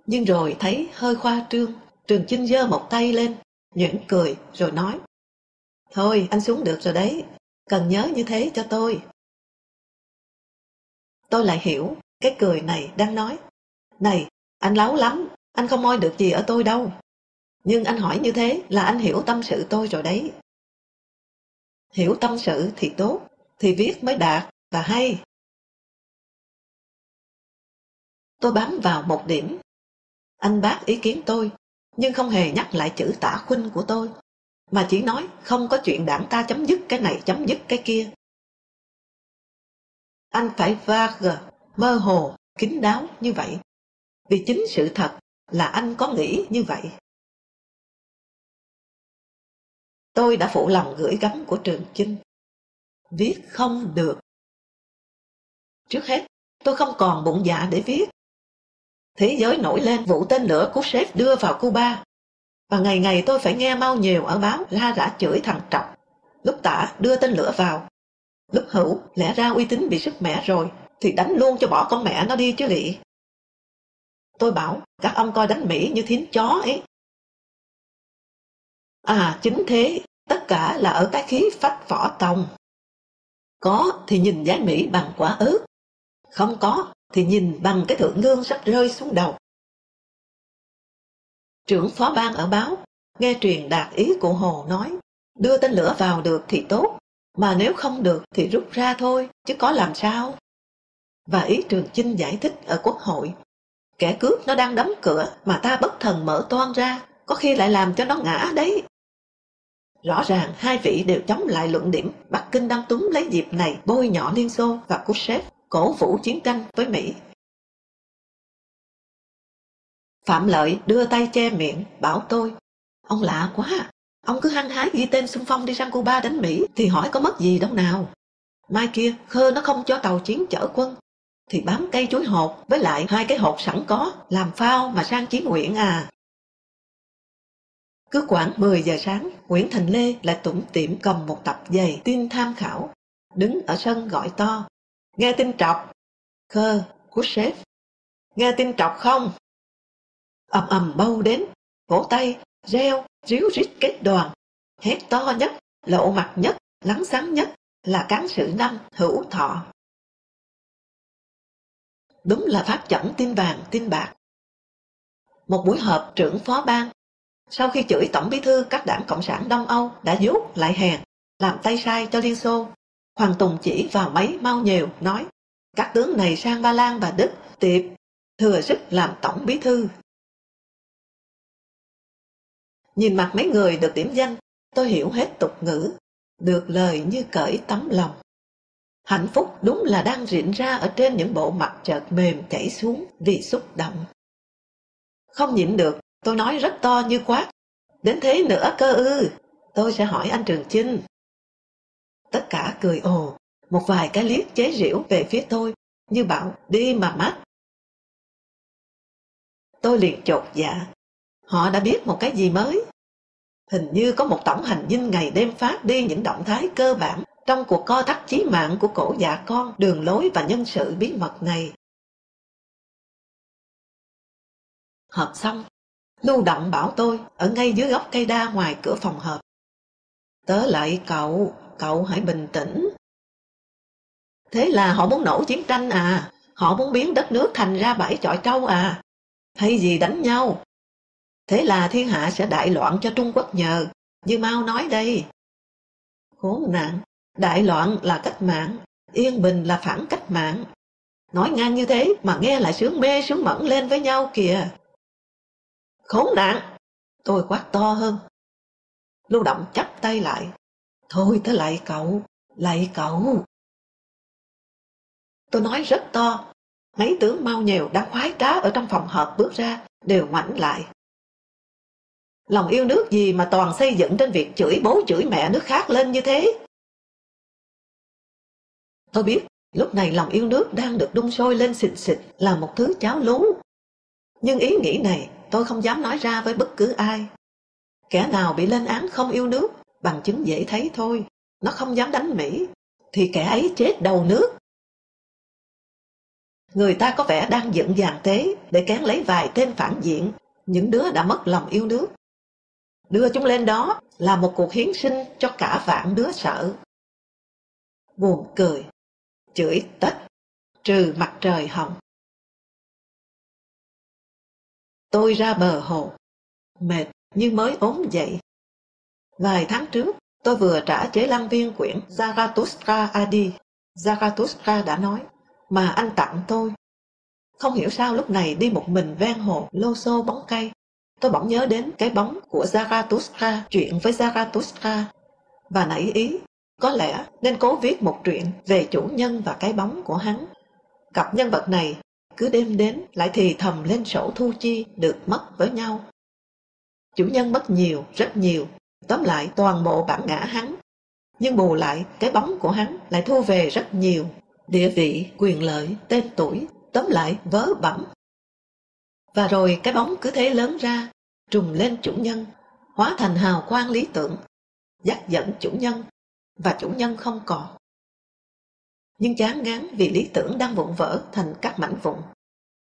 Nhưng rồi thấy hơi khoa trương, Trường Chinh giơ một tay lên, nhuyễn cười rồi nói Thôi anh xuống được rồi đấy, cần nhớ như thế cho tôi. Tôi lại hiểu, cái cười này đang nói. Này, anh láo lắm, anh không moi được gì ở tôi đâu. Nhưng anh hỏi như thế là anh hiểu tâm sự tôi rồi đấy. Hiểu tâm sự thì tốt, thì viết mới đạt và hay. Tôi bám vào một điểm. Anh bác ý kiến tôi, nhưng không hề nhắc lại chữ tả khuynh của tôi mà chỉ nói không có chuyện đảng ta chấm dứt cái này chấm dứt cái kia. Anh phải vague, mơ hồ, kín đáo như vậy, vì chính sự thật là anh có nghĩ như vậy. Tôi đã phụ lòng gửi gắm của Trường Chinh. Viết không được. Trước hết, tôi không còn bụng dạ để viết. Thế giới nổi lên vụ tên lửa của sếp đưa vào Cuba và ngày ngày tôi phải nghe mau nhiều ở báo la rã chửi thằng Trọng. Lúc tả đưa tên lửa vào. Lúc hữu lẽ ra uy tín bị sức mẻ rồi thì đánh luôn cho bỏ con mẹ nó đi chứ lị. Tôi bảo các ông coi đánh Mỹ như thím chó ấy. À chính thế, tất cả là ở cái khí phách võ tòng. Có thì nhìn giá Mỹ bằng quả ớt, không có thì nhìn bằng cái thượng lương sắp rơi xuống đầu. Trưởng phó ban ở báo, nghe truyền đạt ý của Hồ nói, đưa tên lửa vào được thì tốt, mà nếu không được thì rút ra thôi, chứ có làm sao. Và ý Trường Chinh giải thích ở quốc hội, kẻ cướp nó đang đóng cửa mà ta bất thần mở toan ra, có khi lại làm cho nó ngã đấy. Rõ ràng hai vị đều chống lại luận điểm Bắc Kinh đang túm lấy dịp này bôi nhọ Liên Xô và Khrushchev cổ vũ chiến tranh với Mỹ Phạm Lợi đưa tay che miệng, bảo tôi. Ông lạ quá, ông cứ hăng hái ghi tên xung phong đi sang Cuba đánh Mỹ thì hỏi có mất gì đâu nào. Mai kia, khơ nó không cho tàu chiến chở quân, thì bám cây chuối hột với lại hai cái hột sẵn có, làm phao mà sang chiến nguyện à. Cứ khoảng 10 giờ sáng, Nguyễn Thành Lê lại tủm tỉm cầm một tập giày tin tham khảo, đứng ở sân gọi to. Nghe tin trọc. Khơ, của sếp. Nghe tin trọc không? Ầm ầm bâu đến, vỗ tay, reo, ríu rít kết đoàn. hét to nhất, lộ mặt nhất, lắng sáng nhất là cán sự năm hữu thọ. Đúng là pháp chẩn tin vàng tin bạc. Một buổi họp trưởng phó ban, sau khi chửi Tổng bí thư các đảng Cộng sản Đông Âu đã dốt lại hèn, làm tay sai cho Liên Xô, Hoàng Tùng chỉ vào máy mau nhiều, nói các tướng này sang Ba Lan và Đức tiệp thừa sức làm tổng bí thư. Nhìn mặt mấy người được điểm danh, tôi hiểu hết tục ngữ, được lời như cởi tấm lòng. Hạnh phúc đúng là đang rịn ra ở trên những bộ mặt chợt mềm chảy xuống vì xúc động. Không nhịn được, tôi nói rất to như quát. Đến thế nữa cơ ư, tôi sẽ hỏi anh Trường Chinh. Tất cả cười ồ, một vài cái liếc chế giễu về phía tôi, như bảo đi mà mắt. Tôi liền chột dạ. Họ đã biết một cái gì mới. Hình như có một tổng hành dinh ngày đêm phát đi những động thái cơ bản trong cuộc co thắt chí mạng của cổ dạ con, đường lối và nhân sự bí mật này. Hợp xong, Lưu Động bảo tôi ở ngay dưới gốc cây đa ngoài cửa phòng hợp. Tớ lại cậu, cậu hãy bình tĩnh. Thế là họ muốn nổ chiến tranh à? Họ muốn biến đất nước thành ra bãi chọi trâu à? Hay gì đánh nhau? Thế là thiên hạ sẽ đại loạn cho Trung Quốc nhờ, như Mao nói đây. Khốn nạn, đại loạn là cách mạng, yên bình là phản cách mạng. Nói ngang như thế mà nghe lại sướng mê sướng mẫn lên với nhau kìa. Khốn nạn! Tôi quát to hơn. Lưu động chắp tay lại. Thôi tớ lại cậu, lại cậu. Tôi nói rất to. Mấy tướng mau nhiều đang khoái trá ở trong phòng họp bước ra, đều ngoảnh lại. Lòng yêu nước gì mà toàn xây dựng trên việc chửi bố chửi mẹ nước khác lên như thế? Tôi biết, lúc này lòng yêu nước đang được đun sôi lên xịt xịt là một thứ cháo lú. Nhưng ý nghĩ này tôi không dám nói ra với bất cứ ai. Kẻ nào bị lên án không yêu nước, bằng chứng dễ thấy thôi, nó không dám đánh Mỹ, thì kẻ ấy chết đầu nước. Người ta có vẻ đang dựng dàn tế để kén lấy vài tên phản diện, những đứa đã mất lòng yêu nước. Đưa chúng lên đó là một cuộc hiến sinh cho cả vạn đứa sợ. Buồn cười, chửi tất, trừ mặt trời hồng. Tôi ra bờ hồ, mệt như mới ốm dậy. Vài tháng trước, tôi vừa trả chế lăng viên quyển Zarathustra Adi. Zarathustra đã nói, mà anh tặng tôi. Không hiểu sao lúc này đi một mình ven hồ lô xô bóng cây, tôi bỗng nhớ đến cái bóng của Zarathustra, chuyện với Zarathustra, và nảy ý, có lẽ nên cố viết một truyện về chủ nhân và cái bóng của hắn. Cặp nhân vật này cứ đêm đến lại thì thầm lên sổ thu chi được mất với nhau. Chủ nhân mất nhiều, rất nhiều, tóm lại toàn bộ bản ngã hắn. Nhưng bù lại, cái bóng của hắn lại thu về rất nhiều, địa vị, quyền lợi, tên tuổi, tóm lại vớ bẩm. Và rồi cái bóng cứ thế lớn ra, trùng lên chủ nhân, hóa thành hào quang lý tưởng, dắt dẫn chủ nhân, và chủ nhân không còn nhưng chán ngán vì lý tưởng đang vụn vỡ thành các mảnh vụn.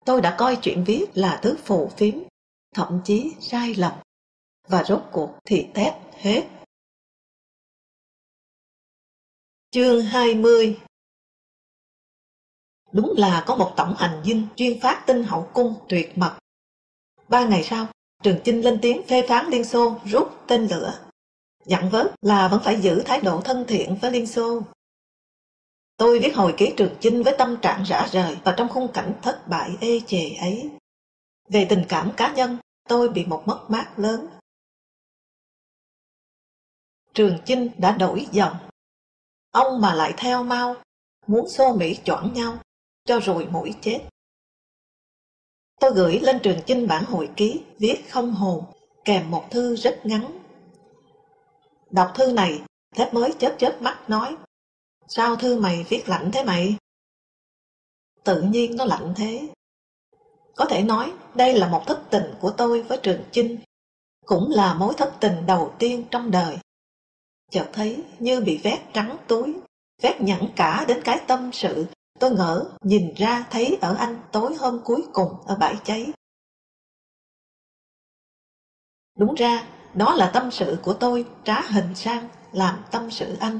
Tôi đã coi chuyện viết là thứ phù phiếm, thậm chí sai lầm, và rốt cuộc thì tét hết. Chương 20 Đúng là có một tổng hành dinh chuyên phát tin hậu cung tuyệt mật. Ba ngày sau, Trường Chinh lên tiếng phê phán Liên Xô rút tên lửa. Dặn vớt là vẫn phải giữ thái độ thân thiện với Liên Xô Tôi viết hồi ký Trường Chinh với tâm trạng rã rời và trong khung cảnh thất bại ê chề ấy. Về tình cảm cá nhân, tôi bị một mất mát lớn. Trường Chinh đã đổi dòng. Ông mà lại theo mau, muốn xô Mỹ chọn nhau, cho rồi mũi chết. Tôi gửi lên Trường Chinh bản hồi ký, viết không hồn, kèm một thư rất ngắn. Đọc thư này, thép mới chớp chớp mắt nói, Sao thư mày viết lạnh thế mày? Tự nhiên nó lạnh thế. Có thể nói đây là một thất tình của tôi với Trường Chinh, cũng là mối thất tình đầu tiên trong đời. Chợt thấy như bị vét trắng túi, vét nhẵn cả đến cái tâm sự tôi ngỡ nhìn ra thấy ở anh tối hôm cuối cùng ở bãi cháy. Đúng ra, đó là tâm sự của tôi trá hình sang làm tâm sự anh.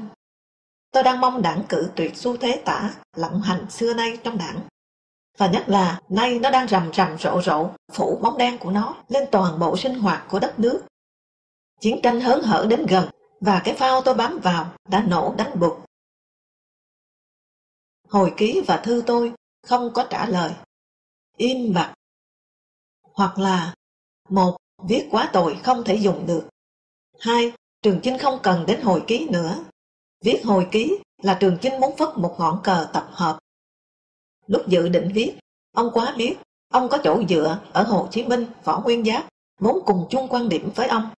Tôi đang mong đảng cử tuyệt xu thế tả, lộng hành xưa nay trong đảng. Và nhất là nay nó đang rầm rầm rộ rộ, phủ bóng đen của nó lên toàn bộ sinh hoạt của đất nước. Chiến tranh hớn hở đến gần, và cái phao tôi bám vào đã nổ đánh bụt. Hồi ký và thư tôi không có trả lời. Im bặt. Hoặc là một Viết quá tội không thể dùng được. hai Trường Chinh không cần đến hồi ký nữa. Viết hồi ký là Trường Chinh muốn phất một ngọn cờ tập hợp. Lúc dự định viết, ông quá biết ông có chỗ dựa ở Hồ Chí Minh, Võ Nguyên Giáp, muốn cùng chung quan điểm với ông.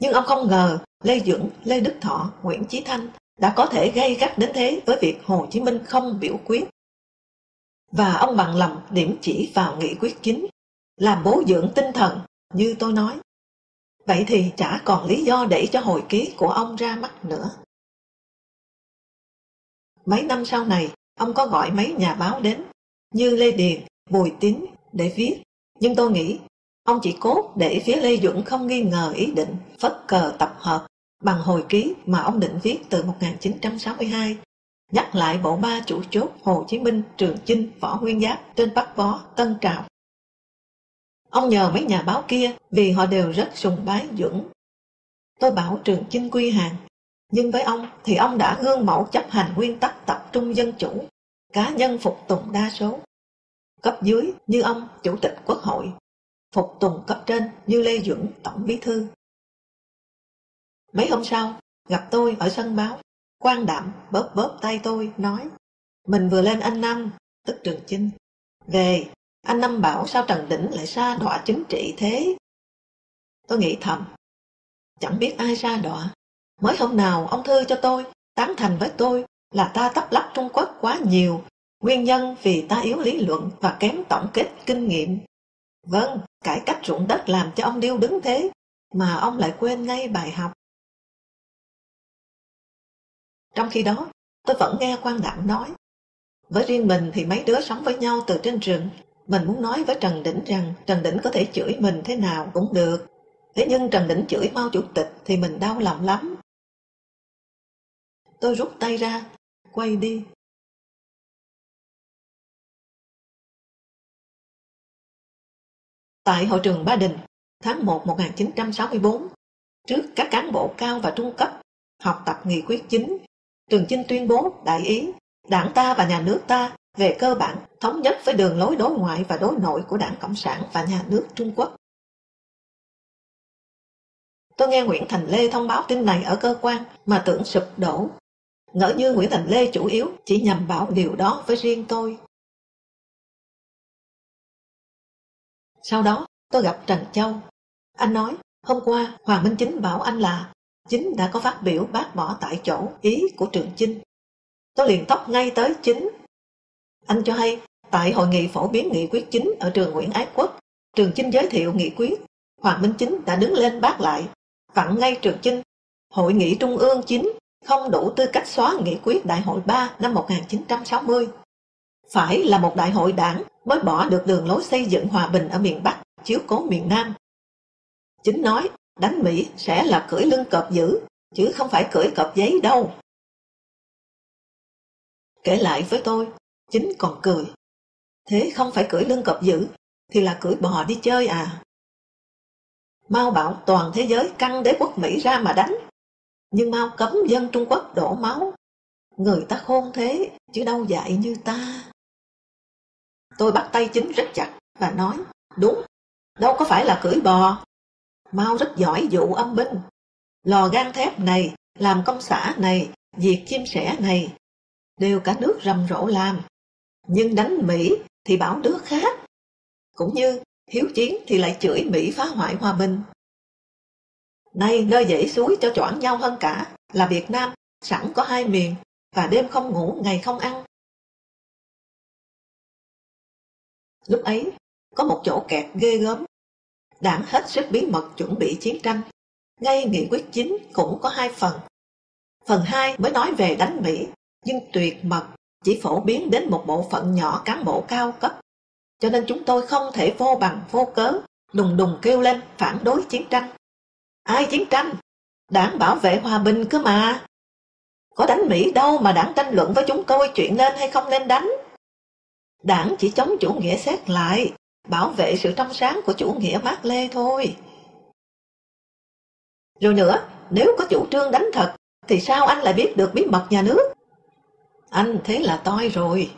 Nhưng ông không ngờ Lê Duẩn, Lê Đức Thọ, Nguyễn Chí Thanh đã có thể gây gắt đến thế với việc Hồ Chí Minh không biểu quyết. Và ông bằng lòng điểm chỉ vào nghị quyết chính, làm bố dưỡng tinh thần như tôi nói. Vậy thì chả còn lý do để cho hồi ký của ông ra mắt nữa. Mấy năm sau này, ông có gọi mấy nhà báo đến, như Lê Điền, Bùi Tín, để viết. Nhưng tôi nghĩ, ông chỉ cốt để phía Lê Duẩn không nghi ngờ ý định phất cờ tập hợp bằng hồi ký mà ông định viết từ 1962, nhắc lại bộ ba chủ chốt Hồ Chí Minh, Trường Chinh, Võ Nguyên Giáp trên Bắc Bó, Tân Trào Ông nhờ mấy nhà báo kia vì họ đều rất sùng bái Dũng. Tôi bảo Trường Chinh quy hàng, nhưng với ông thì ông đã gương mẫu chấp hành nguyên tắc tập trung dân chủ, cá nhân phục tùng đa số. Cấp dưới như ông Chủ tịch Quốc hội, phục tùng cấp trên như Lê Duẩn Tổng Bí Thư. Mấy hôm sau, gặp tôi ở sân báo, quan đảm bóp bóp tay tôi, nói Mình vừa lên anh Năm, tức Trường Chinh, về anh Năm bảo sao Trần Đỉnh lại xa đọa chính trị thế? Tôi nghĩ thầm, chẳng biết ai xa đọa. Mới hôm nào ông thư cho tôi, tán thành với tôi là ta tắp lắp Trung Quốc quá nhiều, nguyên nhân vì ta yếu lý luận và kém tổng kết kinh nghiệm. Vâng, cải cách ruộng đất làm cho ông điêu đứng thế, mà ông lại quên ngay bài học. Trong khi đó, tôi vẫn nghe quan đạm nói, với riêng mình thì mấy đứa sống với nhau từ trên rừng mình muốn nói với Trần Đỉnh rằng Trần Đỉnh có thể chửi mình thế nào cũng được. Thế nhưng Trần Đỉnh chửi mau Chủ tịch thì mình đau lòng lắm. Tôi rút tay ra, quay đi. Tại hội trường Ba Đình, tháng 1 1964, trước các cán bộ cao và trung cấp học tập nghị quyết chính, Trường Chinh tuyên bố đại ý, đảng ta và nhà nước ta về cơ bản thống nhất với đường lối đối ngoại và đối nội của Đảng Cộng sản và nhà nước Trung Quốc. Tôi nghe Nguyễn Thành Lê thông báo tin này ở cơ quan mà tưởng sụp đổ. Ngỡ như Nguyễn Thành Lê chủ yếu chỉ nhằm bảo điều đó với riêng tôi. Sau đó tôi gặp Trần Châu. Anh nói hôm qua Hoàng Minh Chính bảo anh là Chính đã có phát biểu bác bỏ tại chỗ ý của Trường Chinh. Tôi liền tóc ngay tới Chính anh cho hay, tại hội nghị phổ biến nghị quyết chính ở trường Nguyễn Ái Quốc, Trường Chinh giới thiệu nghị quyết, Hoàng Minh Chính đã đứng lên bác lại, vặn ngay Trường Chinh. Hội nghị Trung ương chính không đủ tư cách xóa nghị quyết Đại hội 3 năm 1960. Phải là một đại hội đảng mới bỏ được đường lối xây dựng hòa bình ở miền Bắc, chiếu cố miền Nam. Chính nói, đánh Mỹ sẽ là cưỡi lưng cọp dữ, chứ không phải cưỡi cọp giấy đâu. Kể lại với tôi, Chính còn cười. Thế không phải cưỡi lưng cọp dữ, thì là cưỡi bò đi chơi à. Mao bảo toàn thế giới căng đế quốc Mỹ ra mà đánh. Nhưng Mao cấm dân Trung Quốc đổ máu. Người ta khôn thế, chứ đâu dạy như ta. Tôi bắt tay chính rất chặt và nói, đúng, đâu có phải là cưỡi bò. Mao rất giỏi vụ âm binh. Lò gan thép này, làm công xã này, diệt chim sẻ này, đều cả nước rầm rộ làm nhưng đánh Mỹ thì bảo nước khác. Cũng như hiếu chiến thì lại chửi Mỹ phá hoại hòa bình. Nay nơi dãy suối cho choảng nhau hơn cả là Việt Nam sẵn có hai miền và đêm không ngủ ngày không ăn. Lúc ấy có một chỗ kẹt ghê gớm. Đảng hết sức bí mật chuẩn bị chiến tranh. Ngay nghị quyết chính cũng có hai phần. Phần hai mới nói về đánh Mỹ, nhưng tuyệt mật chỉ phổ biến đến một bộ phận nhỏ cán bộ cao cấp. Cho nên chúng tôi không thể vô bằng vô cớ, đùng đùng kêu lên phản đối chiến tranh. Ai chiến tranh? Đảng bảo vệ hòa bình cơ mà. Có đánh Mỹ đâu mà đảng tranh luận với chúng tôi chuyện nên hay không nên đánh. Đảng chỉ chống chủ nghĩa xét lại, bảo vệ sự trong sáng của chủ nghĩa Mác Lê thôi. Rồi nữa, nếu có chủ trương đánh thật, thì sao anh lại biết được bí mật nhà nước? Anh thế là toi rồi.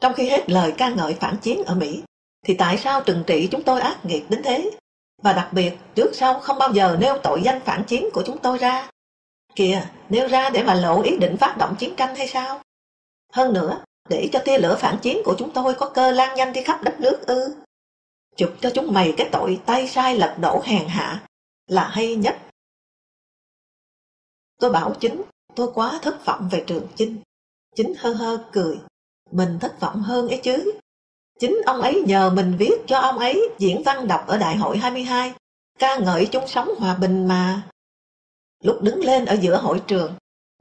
Trong khi hết lời ca ngợi phản chiến ở Mỹ, thì tại sao trừng trị chúng tôi ác nghiệt đến thế? Và đặc biệt, trước sau không bao giờ nêu tội danh phản chiến của chúng tôi ra. Kìa, nêu ra để mà lộ ý định phát động chiến tranh hay sao? Hơn nữa, để cho tia lửa phản chiến của chúng tôi có cơ lan nhanh đi khắp đất nước ư. Chụp cho chúng mày cái tội tay sai lật đổ hèn hạ là hay nhất. Tôi bảo chính, tôi quá thất vọng về trường chinh. Chính hơ hơ cười, mình thất vọng hơn ấy chứ. Chính ông ấy nhờ mình viết cho ông ấy diễn văn đọc ở Đại hội 22, ca ngợi chung sống hòa bình mà. Lúc đứng lên ở giữa hội trường,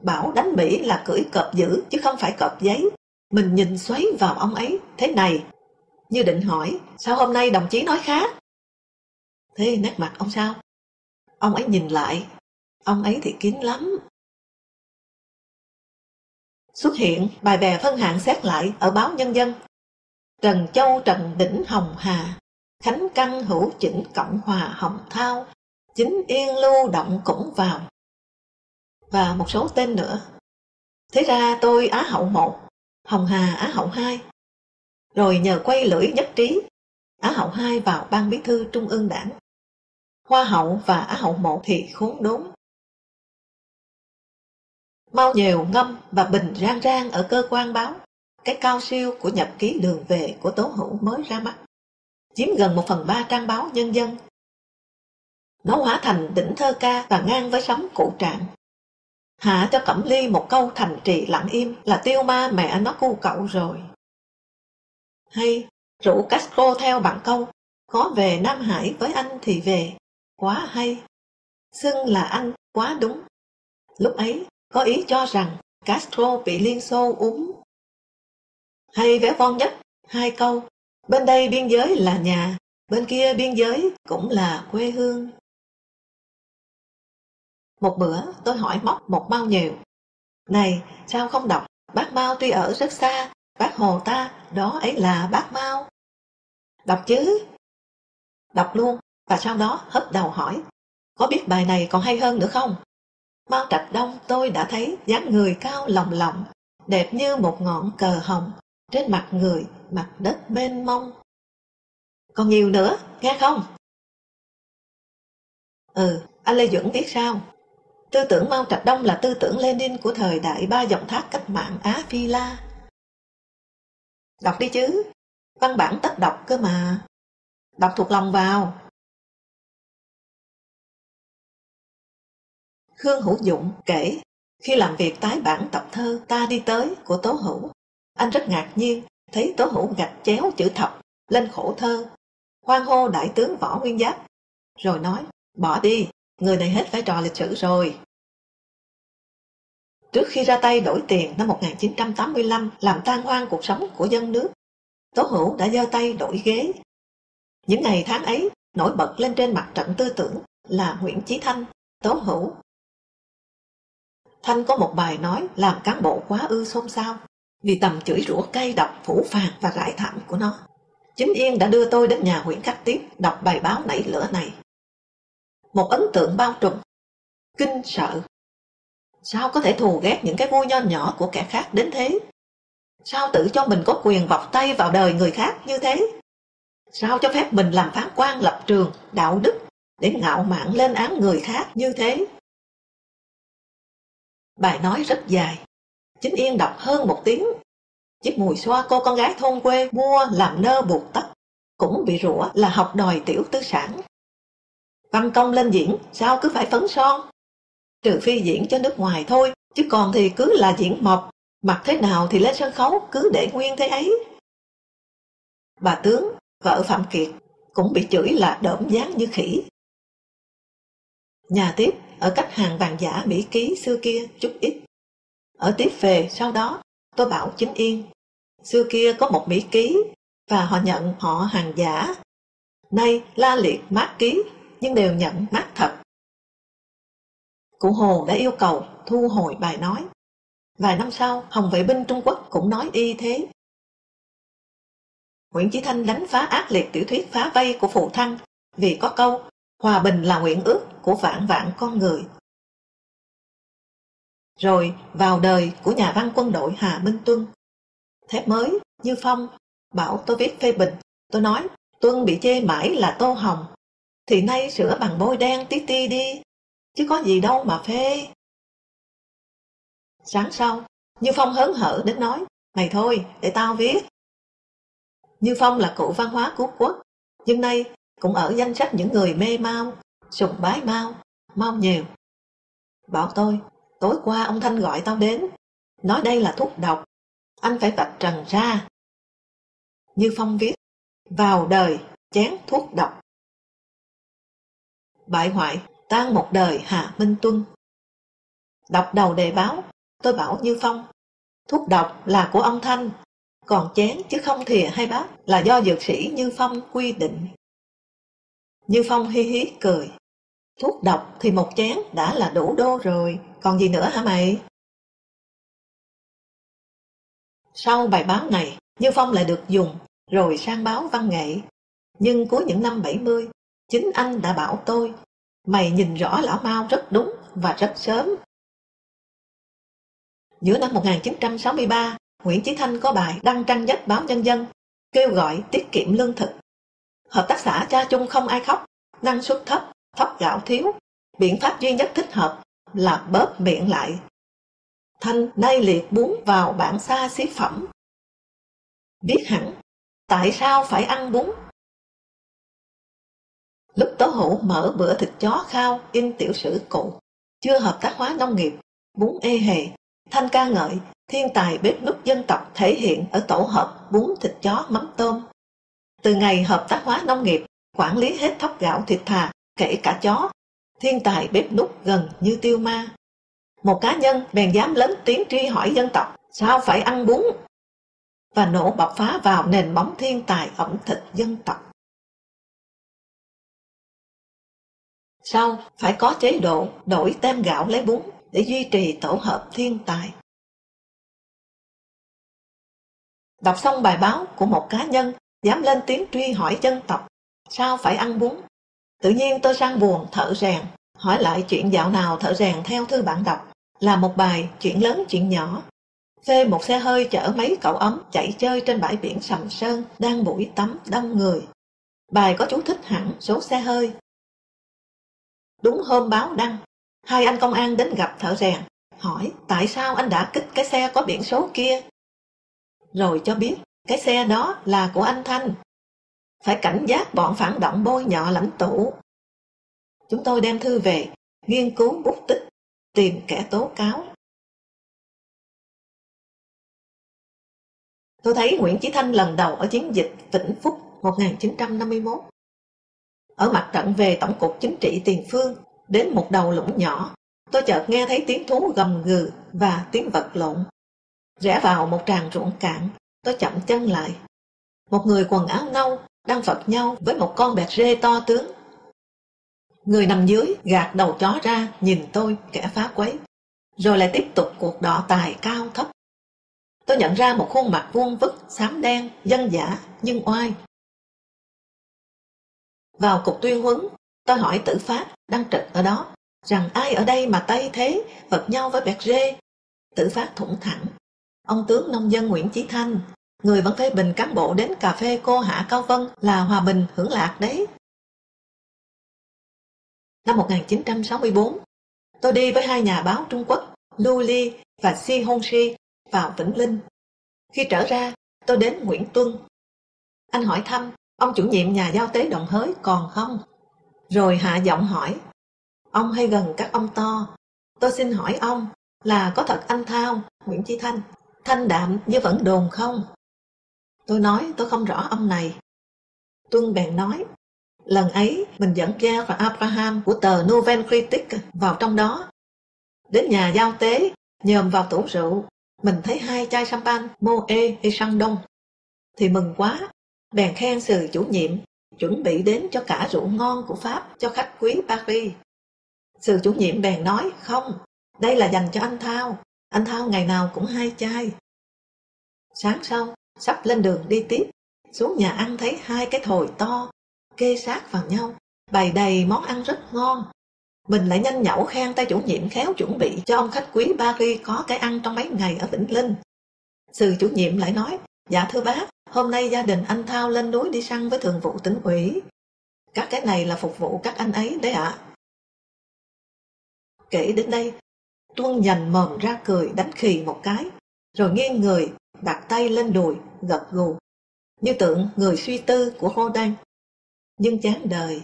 bảo đánh Mỹ là cưỡi cọp dữ chứ không phải cọp giấy. Mình nhìn xoáy vào ông ấy, thế này, như định hỏi, sao hôm nay đồng chí nói khác? Thế nét mặt ông sao? Ông ấy nhìn lại, ông ấy thì kín lắm. Xuất hiện bài bè phân hạng xét lại ở báo Nhân dân Trần Châu Trần Đỉnh Hồng Hà, Khánh Căn Hữu Chỉnh Cộng Hòa Hồng Thao, Chính Yên Lưu Động cũng vào. Và một số tên nữa. Thế ra tôi Á Hậu 1, Hồng Hà Á Hậu 2. Rồi nhờ quay lưỡi nhất trí, Á Hậu 2 vào ban bí thư Trung ương đảng. Hoa Hậu và Á Hậu 1 thì khốn đốn. Mau nhiều ngâm và bình rang rang ở cơ quan báo cái cao siêu của nhật ký đường về của Tố Hữu mới ra mắt, chiếm gần một phần ba trang báo nhân dân. Nó hóa thành đỉnh thơ ca và ngang với sóng cụ trạng. Hạ cho Cẩm Ly một câu thành trì lặng im là tiêu ma mẹ nó cu cậu rồi. Hay rủ Castro theo bạn câu, có về Nam Hải với anh thì về, quá hay. Xưng là anh quá đúng. Lúc ấy có ý cho rằng Castro bị Liên Xô úm hay véo von nhất, hai câu. Bên đây biên giới là nhà, bên kia biên giới cũng là quê hương. Một bữa tôi hỏi móc một bao nhiều. Này, sao không đọc? Bác Mao tuy ở rất xa, bác Hồ ta, đó ấy là bác Mao. Đọc chứ? Đọc luôn, và sau đó hất đầu hỏi. Có biết bài này còn hay hơn nữa không? Mao Trạch Đông tôi đã thấy dáng người cao lồng lộng, đẹp như một ngọn cờ hồng, trên mặt người, mặt đất mênh mông. Còn nhiều nữa, nghe không? Ừ, anh Lê Duẩn biết sao? Tư tưởng Mao Trạch Đông là tư tưởng Lenin của thời đại ba dòng thác cách mạng Á Phi La. Đọc đi chứ, văn bản tất đọc cơ mà. Đọc thuộc lòng vào. Khương Hữu Dụng kể, khi làm việc tái bản tập thơ Ta đi tới của Tố Hữu, anh rất ngạc nhiên, thấy Tố Hữu gạch chéo chữ thập lên khổ thơ. Hoan hô đại tướng Võ Nguyên Giáp. Rồi nói, bỏ đi, người này hết vai trò lịch sử rồi. Trước khi ra tay đổi tiền năm 1985 làm tan hoang cuộc sống của dân nước, Tố Hữu đã giơ tay đổi ghế. Những ngày tháng ấy, nổi bật lên trên mặt trận tư tưởng là Nguyễn Chí Thanh, Tố Hữu. Thanh có một bài nói làm cán bộ quá ư xôn xao vì tầm chửi rủa cay độc phủ phạt và rải thảm của nó. Chính Yên đã đưa tôi đến nhà Nguyễn Khắc Tiếp đọc bài báo nảy lửa này. Một ấn tượng bao trùm, kinh sợ. Sao có thể thù ghét những cái vui nho nhỏ của kẻ khác đến thế? Sao tự cho mình có quyền vọc tay vào đời người khác như thế? Sao cho phép mình làm phán quan lập trường, đạo đức để ngạo mạn lên án người khác như thế? Bài nói rất dài, Chính Yên đọc hơn một tiếng. Chiếc mùi xoa cô con gái thôn quê mua làm nơ buộc tóc, cũng bị rủa là học đòi tiểu tư sản. Văn công lên diễn, sao cứ phải phấn son? Trừ phi diễn cho nước ngoài thôi, chứ còn thì cứ là diễn mộc, mặc thế nào thì lên sân khấu cứ để nguyên thế ấy. Bà tướng, vợ Phạm Kiệt, cũng bị chửi là đỡm dáng như khỉ. Nhà tiếp, ở cách hàng vàng giả Mỹ ký xưa kia chút ít ở tiếp về sau đó, tôi bảo chính yên. Xưa kia có một Mỹ ký và họ nhận họ hàng giả nay la liệt mát ký, nhưng đều nhận mát thật. Cụ Hồ đã yêu cầu thu hồi bài nói. Vài năm sau, Hồng vệ binh Trung Quốc cũng nói y thế. Nguyễn Chí Thanh đánh phá ác liệt tiểu thuyết phá vây của Phụ Thăng vì có câu hòa bình là nguyện ước của vạn vạn con người. Rồi vào đời của nhà văn quân đội Hà Minh Tuân. Thép mới, Như Phong, bảo tôi viết phê bình. Tôi nói, Tuân bị chê mãi là tô hồng. Thì nay sửa bằng bôi đen tí ti đi, chứ có gì đâu mà phê. Sáng sau, Như Phong hớn hở đến nói, mày thôi, để tao viết. Như Phong là cụ văn hóa cứu quốc, nhưng nay cũng ở danh sách những người mê mau, sùng bái mau, mau nhiều. Bảo tôi, tối qua ông Thanh gọi tao đến, nói đây là thuốc độc, anh phải vạch trần ra. Như Phong viết, vào đời chén thuốc độc. Bại hoại, tan một đời Hà Minh Tuân. Đọc đầu đề báo, tôi bảo Như Phong, thuốc độc là của ông Thanh, còn chén chứ không thìa hay bát là do dược sĩ Như Phong quy định. Như Phong hi hí cười. Thuốc độc thì một chén đã là đủ đô rồi, còn gì nữa hả mày? Sau bài báo này, Như Phong lại được dùng, rồi sang báo văn nghệ. Nhưng cuối những năm 70, chính anh đã bảo tôi, mày nhìn rõ lão Mao rất đúng và rất sớm. Giữa năm 1963, Nguyễn Chí Thanh có bài đăng trang nhất báo Nhân dân, kêu gọi tiết kiệm lương thực. Hợp tác xã cha chung không ai khóc, năng suất thấp, thóc gạo thiếu. Biện pháp duy nhất thích hợp là bóp miệng lại. Thanh nay liệt bún vào bản xa xí phẩm. Biết hẳn, tại sao phải ăn bún? Lúc Tố Hữu mở bữa thịt chó khao in tiểu sử cụ, chưa hợp tác hóa nông nghiệp, bún ê hề, Thanh ca ngợi thiên tài bếp núc dân tộc thể hiện ở tổ hợp bún thịt chó mắm tôm. Từ ngày hợp tác hóa nông nghiệp, quản lý hết thóc gạo thịt thà, kể cả chó, thiên tài bếp núc gần như tiêu ma. Một cá nhân bèn dám lớn tiếng truy hỏi dân tộc, sao phải ăn bún? Và nổ bọc phá vào nền móng thiên tài ẩm thực dân tộc. Sau, phải có chế độ đổi tem gạo lấy bún để duy trì tổ hợp thiên tài. Đọc xong bài báo của một cá nhân dám lên tiếng truy hỏi dân tộc sao phải ăn bún. Tự nhiên tôi sang buồn thợ rèn, hỏi lại chuyện dạo nào thợ rèn theo thư bạn đọc là một bài chuyện lớn chuyện nhỏ. Phê một xe hơi chở mấy cậu ấm chạy chơi trên bãi biển Sầm Sơn đang buổi tắm đông người. Bài có chú thích hẳn số xe hơi. Đúng hôm báo đăng, hai anh công an đến gặp thợ rèn, hỏi tại sao anh đã kích cái xe có biển số kia rồi cho biết cái xe đó là của anh Thanh. Phải cảnh giác bọn phản động bôi nhọ lãnh tụ. Chúng tôi đem thư về, nghiên cứu bút tích, tìm kẻ tố cáo. Tôi thấy Nguyễn Chí Thanh lần đầu ở chiến dịch Vĩnh Phúc 1951. Ở mặt trận về Tổng cục Chính trị Tiền Phương, đến một đầu lũng nhỏ, tôi chợt nghe thấy tiếng thú gầm gừ và tiếng vật lộn. Rẽ vào một tràng ruộng cạn, tôi chậm chân lại. Một người quần áo nâu đang vật nhau với một con bẹt rê to tướng. Người nằm dưới gạt đầu chó ra nhìn tôi kẻ phá quấy, rồi lại tiếp tục cuộc đọ tài cao thấp. Tôi nhận ra một khuôn mặt vuông vức, xám đen, dân giả nhưng oai. Vào cục tuyên huấn, tôi hỏi tử pháp đang trực ở đó rằng ai ở đây mà tay thế vật nhau với bẹt rê. Tử pháp thủng thẳng, Ông tướng nông dân Nguyễn Chí Thanh, người vẫn phê bình cán bộ đến cà phê cô Hạ Cao Vân là hòa bình hưởng lạc đấy. Năm 1964, tôi đi với hai nhà báo Trung Quốc, Lưu li và Si Hong Si vào Vĩnh Linh. Khi trở ra, tôi đến Nguyễn Tuân. Anh hỏi thăm, ông chủ nhiệm nhà giao tế Đồng Hới còn không? Rồi hạ giọng hỏi, ông hay gần các ông to. Tôi xin hỏi ông, là có thật anh Thao, Nguyễn Chí Thanh thanh đạm như vẫn đồn không? Tôi nói tôi không rõ ông này. Tuân bèn nói, lần ấy mình dẫn Gia và Abraham của tờ Nouvelle Critique vào trong đó. Đến nhà giao tế, nhòm vào tủ rượu, mình thấy hai chai champagne Moe hay Sang Đông. Thì mừng quá, bèn khen sự chủ nhiệm chuẩn bị đến cho cả rượu ngon của Pháp cho khách quý Paris. sự chủ nhiệm bèn nói, không, đây là dành cho anh Thao, anh Thao ngày nào cũng hai chai. Sáng sau, sắp lên đường đi tiếp, xuống nhà ăn thấy hai cái thồi to, kê sát vào nhau, bày đầy món ăn rất ngon. Mình lại nhanh nhẩu khen tay chủ nhiệm khéo chuẩn bị cho ông khách quý Paris có cái ăn trong mấy ngày ở Vĩnh Linh. Sư chủ nhiệm lại nói, dạ thưa bác, hôm nay gia đình anh Thao lên núi đi săn với thường vụ tỉnh ủy. Các cái này là phục vụ các anh ấy đấy ạ. Kể đến đây, Tuân dành mồm ra cười đánh khì một cái, rồi nghiêng người, đặt tay lên đùi, gật gù, như tượng người suy tư của Hô Đăng. Nhưng chán đời.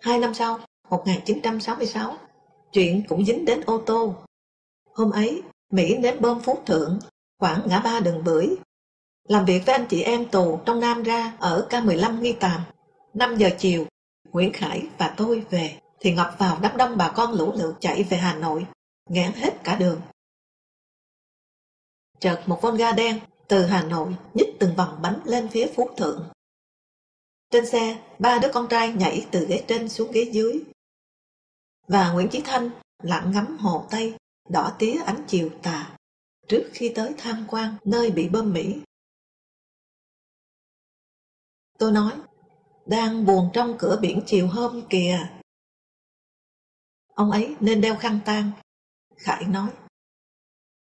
Hai năm sau, 1966, chuyện cũng dính đến ô tô. Hôm ấy, Mỹ đến bơm Phú Thượng, khoảng ngã ba đường bưởi. Làm việc với anh chị em tù trong Nam ra ở K15 Nghi Tàm. 5 giờ chiều, Nguyễn Khải và tôi về thì ngập vào đám đông bà con lũ lượt chạy về Hà Nội, ngán hết cả đường. Chợt một con ga đen từ Hà Nội nhích từng vòng bánh lên phía Phú Thượng. Trên xe, ba đứa con trai nhảy từ ghế trên xuống ghế dưới. Và Nguyễn Chí Thanh lặng ngắm hồ Tây, đỏ tía ánh chiều tà, trước khi tới tham quan nơi bị bơm Mỹ. Tôi nói, đang buồn trong cửa biển chiều hôm kìa. Ông ấy nên đeo khăn tang. Khải nói,